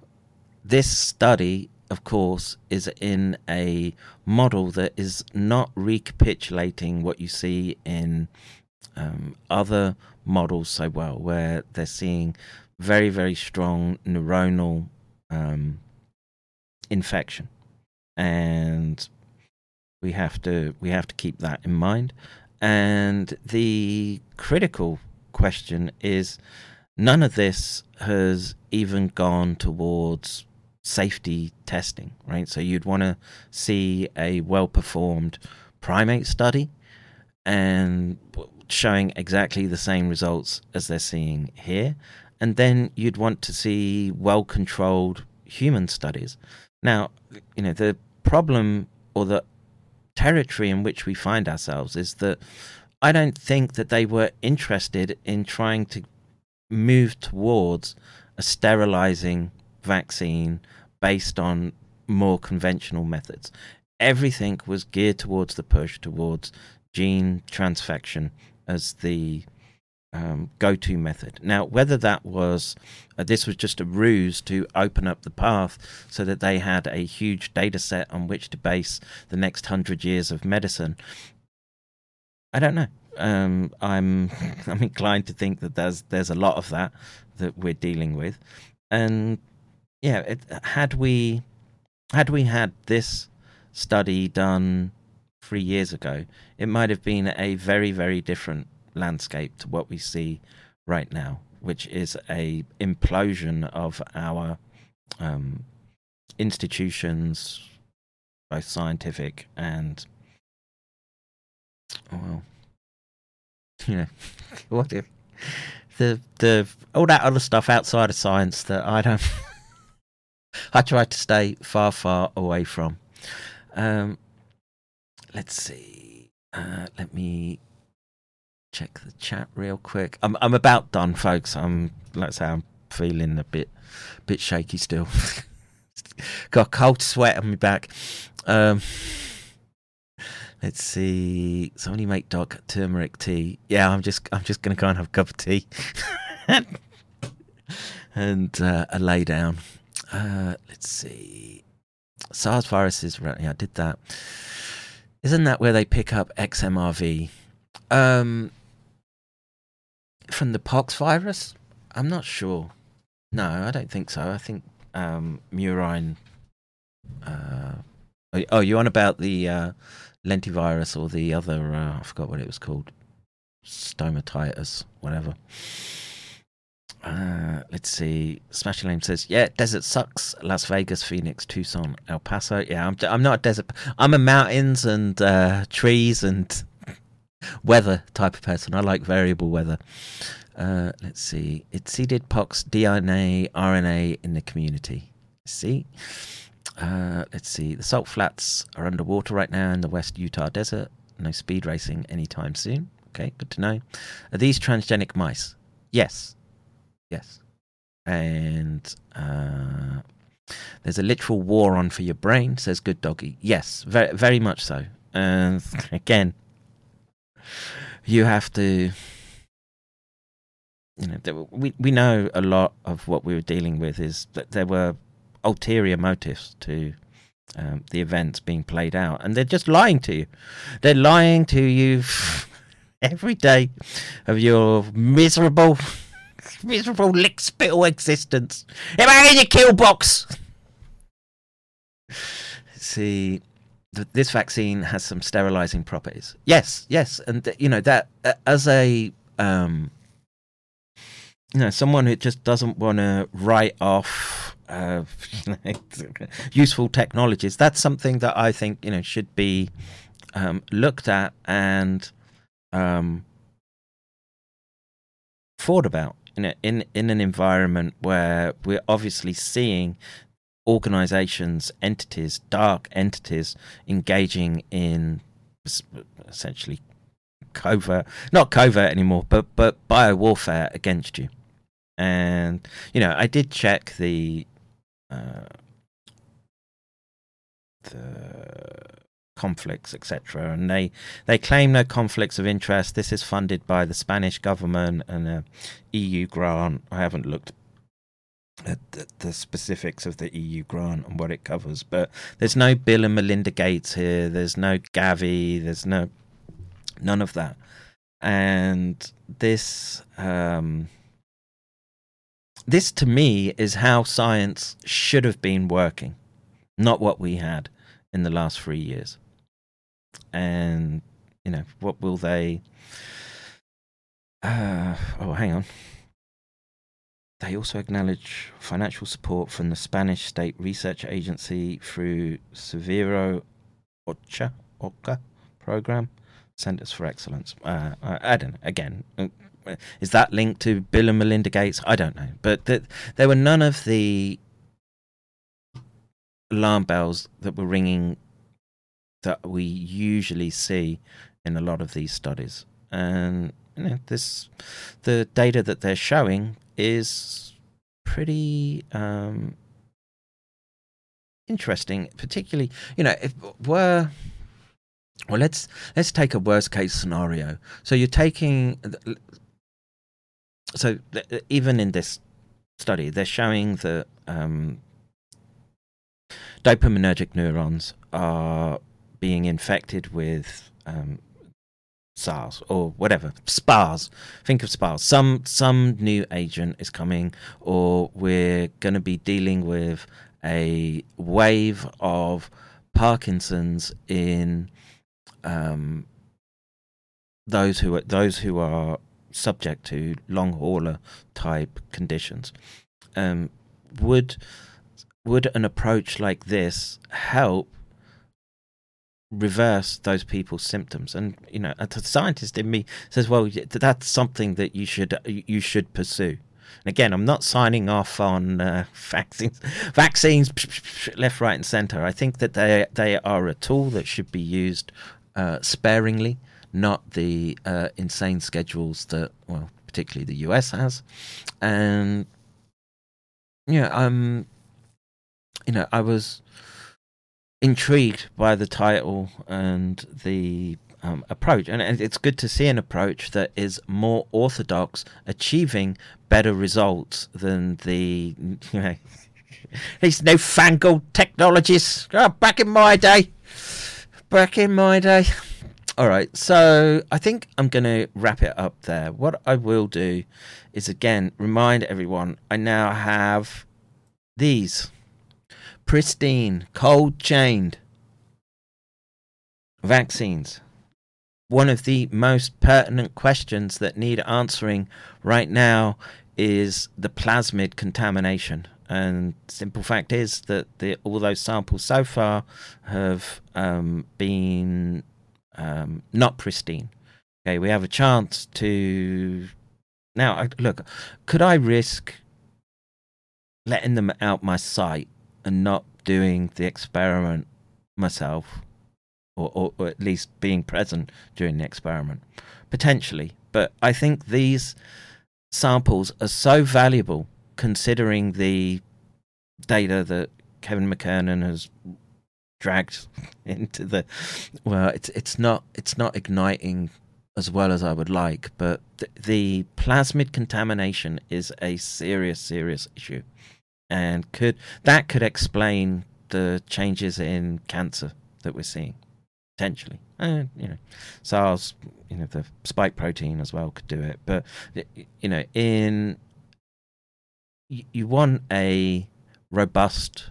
S2: this study, of course, is in a model that is not recapitulating what you see in um, other models so well, where they're seeing very, very strong neuronal um, infection. And we have to we have to keep that in mind. And the critical question is none of this has even gone towards safety testing, right? So you'd want to see a well performed primate study and showing exactly the same results as they're seeing here. And then you'd want to see well controlled human studies. Now, you know, the problem or the territory in which we find ourselves is that I don't think that they were interested in trying to move towards a sterilizing vaccine based on more conventional methods. Everything was geared towards the push towards gene transfection as the um, go-to method. Now, whether that was uh, this was just a ruse to open up the path so that they had a huge data set on which to base the next hundred years of medicine, I don't know. Um, I'm [LAUGHS] I'm inclined to think that there's there's a lot of that that we're dealing with, and yeah, it, had we had we had this study done three years ago, it might have been a very very different landscape to what we see right now, which is a implosion of our um, institutions, both scientific and well, [LAUGHS] you [LAUGHS] know, what if the the all that other stuff outside of science that I don't. [LAUGHS] I try to stay far, far away from. Um, let's see. Uh, let me check the chat real quick. I'm I'm about done, folks. I'm let's say I'm feeling a bit bit shaky still. [LAUGHS] Got cold sweat on my back. Um, let's see. Somebody make Doc turmeric tea. Yeah, I'm just I'm just gonna go and have a cup of tea [LAUGHS] and uh, a lay down. Uh, let's see. SARS viruses. Yeah, I did that. Isn't that where they pick up XMRV? Um, from the pox virus? I'm not sure. No, I don't think so. I think um, murine. Uh, oh, oh, you're on about the uh, lentivirus or the other? Uh, I forgot what it was called. Stomatitis, whatever. Uh, let's see. Smash Lame says, "Yeah, desert sucks. Las Vegas, Phoenix, Tucson, El Paso. Yeah, I'm I'm not a desert. I'm a mountains and uh, trees and weather type of person. I like variable weather. Uh, let's see. It seeded pox DNA RNA in the community. See. Uh, let's see. The salt flats are underwater right now in the West Utah desert. No speed racing anytime soon. Okay, good to know. Are these transgenic mice? Yes. Yes. And uh, there's a literal war on for your brain, says Good Doggy. Yes, very, very much so. And [LAUGHS] again, you have to. You know, we we know a lot of what we were dealing with is that there were ulterior motives to um, the events being played out, and they're just lying to you. They're lying to you [LAUGHS] every day of your miserable [LAUGHS] miserable lick spittle existence. Am I in your kill box? [LAUGHS] See, th- this vaccine has some sterilizing properties. Yes, yes, and th- you know that uh, as a um, you know someone who just doesn't want to write off uh, [LAUGHS] useful technologies. That's something that I think you know should be um, looked at and um, thought about in a, in in an environment where we're obviously seeing organizations, entities, dark entities engaging in essentially covert, not covert anymore, but but bio warfare against you. And you know, I did check the uh, the conflicts, etc. And they they claim no conflicts of interest. This is funded by the Spanish government and a EU grant. I haven't looked the, the, specifics of the EU grant and what it covers, but there's no Bill and Melinda Gates here. There's no Gavi. There's no none of that. And this um, this to me is how science should have been working, not what we had in the last three years and you know what will they? Uh, oh, hang on. They also acknowledge financial support from the Spanish State Research Agency through Severo Ocha Oca program, Centers for Excellence. Uh, I, I, don't know. Again, uh, is that linked to Bill and Melinda Gates? I don't know. But th- there were none of the alarm bells that were ringing that we usually see in a lot of these studies. And you know, this the data that they're showing is pretty um, interesting. Particularly, you know, if we're well, let's let's take a worst case scenario. So you're taking so even in this study, they're showing that um, dopaminergic neurons are being infected with um, SARS or whatever SPARS. Think of SPARS. Some some new agent is coming, or we're going to be dealing with a wave of Parkinson's in um, those who are those who are subject to long hauler type conditions. Um, would would an approach like this help reverse those people's symptoms. And you know a scientist in me says well that's something that you should you should pursue. And again i'm not signing off on uh, [LAUGHS] vaccines vaccines left right and center. I think that they they are a tool that should be used uh, sparingly not the uh, insane schedules that, well, particularly the US has. And yeah, um, you know, I was intrigued by the title and the um, approach, and it's good to see an approach that is more orthodox, achieving better results than the [LAUGHS] you know [LAUGHS] these newfangled technologies. Oh, back in my day, back in my day. All right, so I think I'm going to wrap it up there. What I will do is again remind everyone I now have these pristine, cold chained vaccines. One of the most pertinent questions that need answering right now is the plasmid contamination. And simple fact is that the, all those samples so far have um, been um, not pristine. Okay, we have a chance to now. Look, could I risk letting them out my sight and not doing the experiment myself, or, or, or at least being present during the experiment? Potentially, but I think these samples are so valuable considering the data that Kevin McKernan has dragged [LAUGHS] into the well it's it's not it's not igniting as well as I would like but the, the plasmid contamination is a serious serious issue and could that could explain the changes in cancer that we're seeing potentially and you know SARS you know the spike protein as well could do it but you know in you want a robust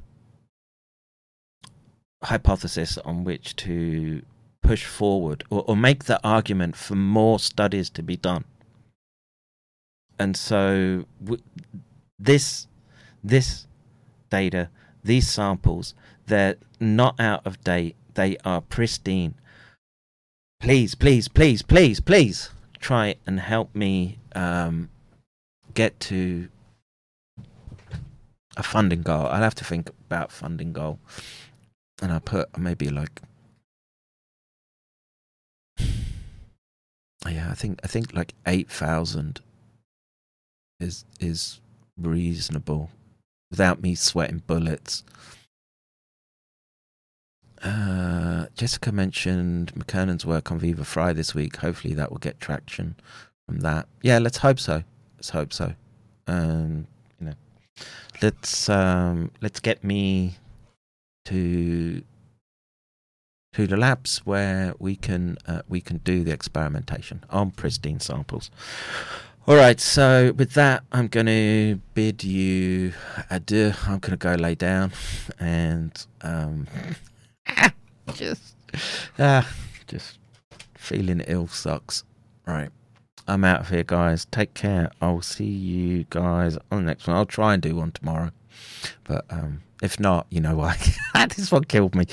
S2: hypothesis on which to push forward or, or make the argument for more studies to be done. And so w- this this data, these samples, they're not out of date. They are pristine. Please, please, please, please, please try and help me um, get to a funding goal. I'll have to think about funding goal and I'll put maybe like [SIGHS] yeah, I think I think like eight thousand is is reasonable without me sweating bullets. Uh, Jessica mentioned McKernan's work on Viva Frei this week. Hopefully, that will get traction from that. Yeah, let's hope so. Let's hope so. Um, you know, let's um, let's get me to to the labs where we can uh, we can do the experimentation on pristine samples. All right, so with that, I'm going to bid you adieu. I'm going to go lay down and um, [LAUGHS] just ah, just feeling ill sucks. Right, I'm out of here, guys. Take care. I'll see you guys on the next one. I'll try and do one tomorrow, but um, if not, you know why. [LAUGHS] this one killed me.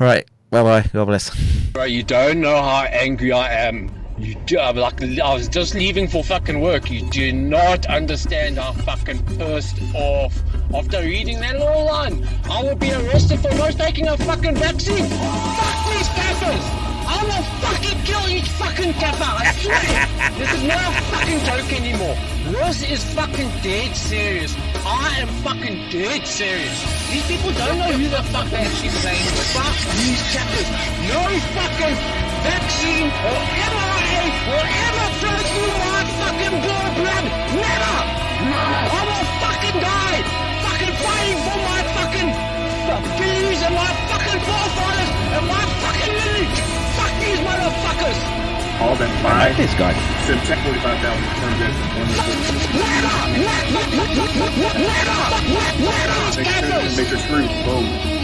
S2: All right. Bye bye. God bless.
S7: Bro, you don't know how angry I am. You do, I'm like, I was just leaving for fucking work. You do not understand how fucking pissed off. After reading that little line, I will be arrested for not taking a fucking vaccine. Fuck these campers! I will fucking kill each fucking kappa. I swear. this is not a fucking joke anymore. This is fucking dead serious. I am fucking dead serious. These people don't know who the fuck they're actually saying. Fuck these chappers. No fucking vaccine or mRNA will ever flow through my fucking blood. Never. Motherfuckers!
S8: All them five.
S2: I like this guy.
S8: Sent 45,000 turned in. Make sure, make sure screw. Boom.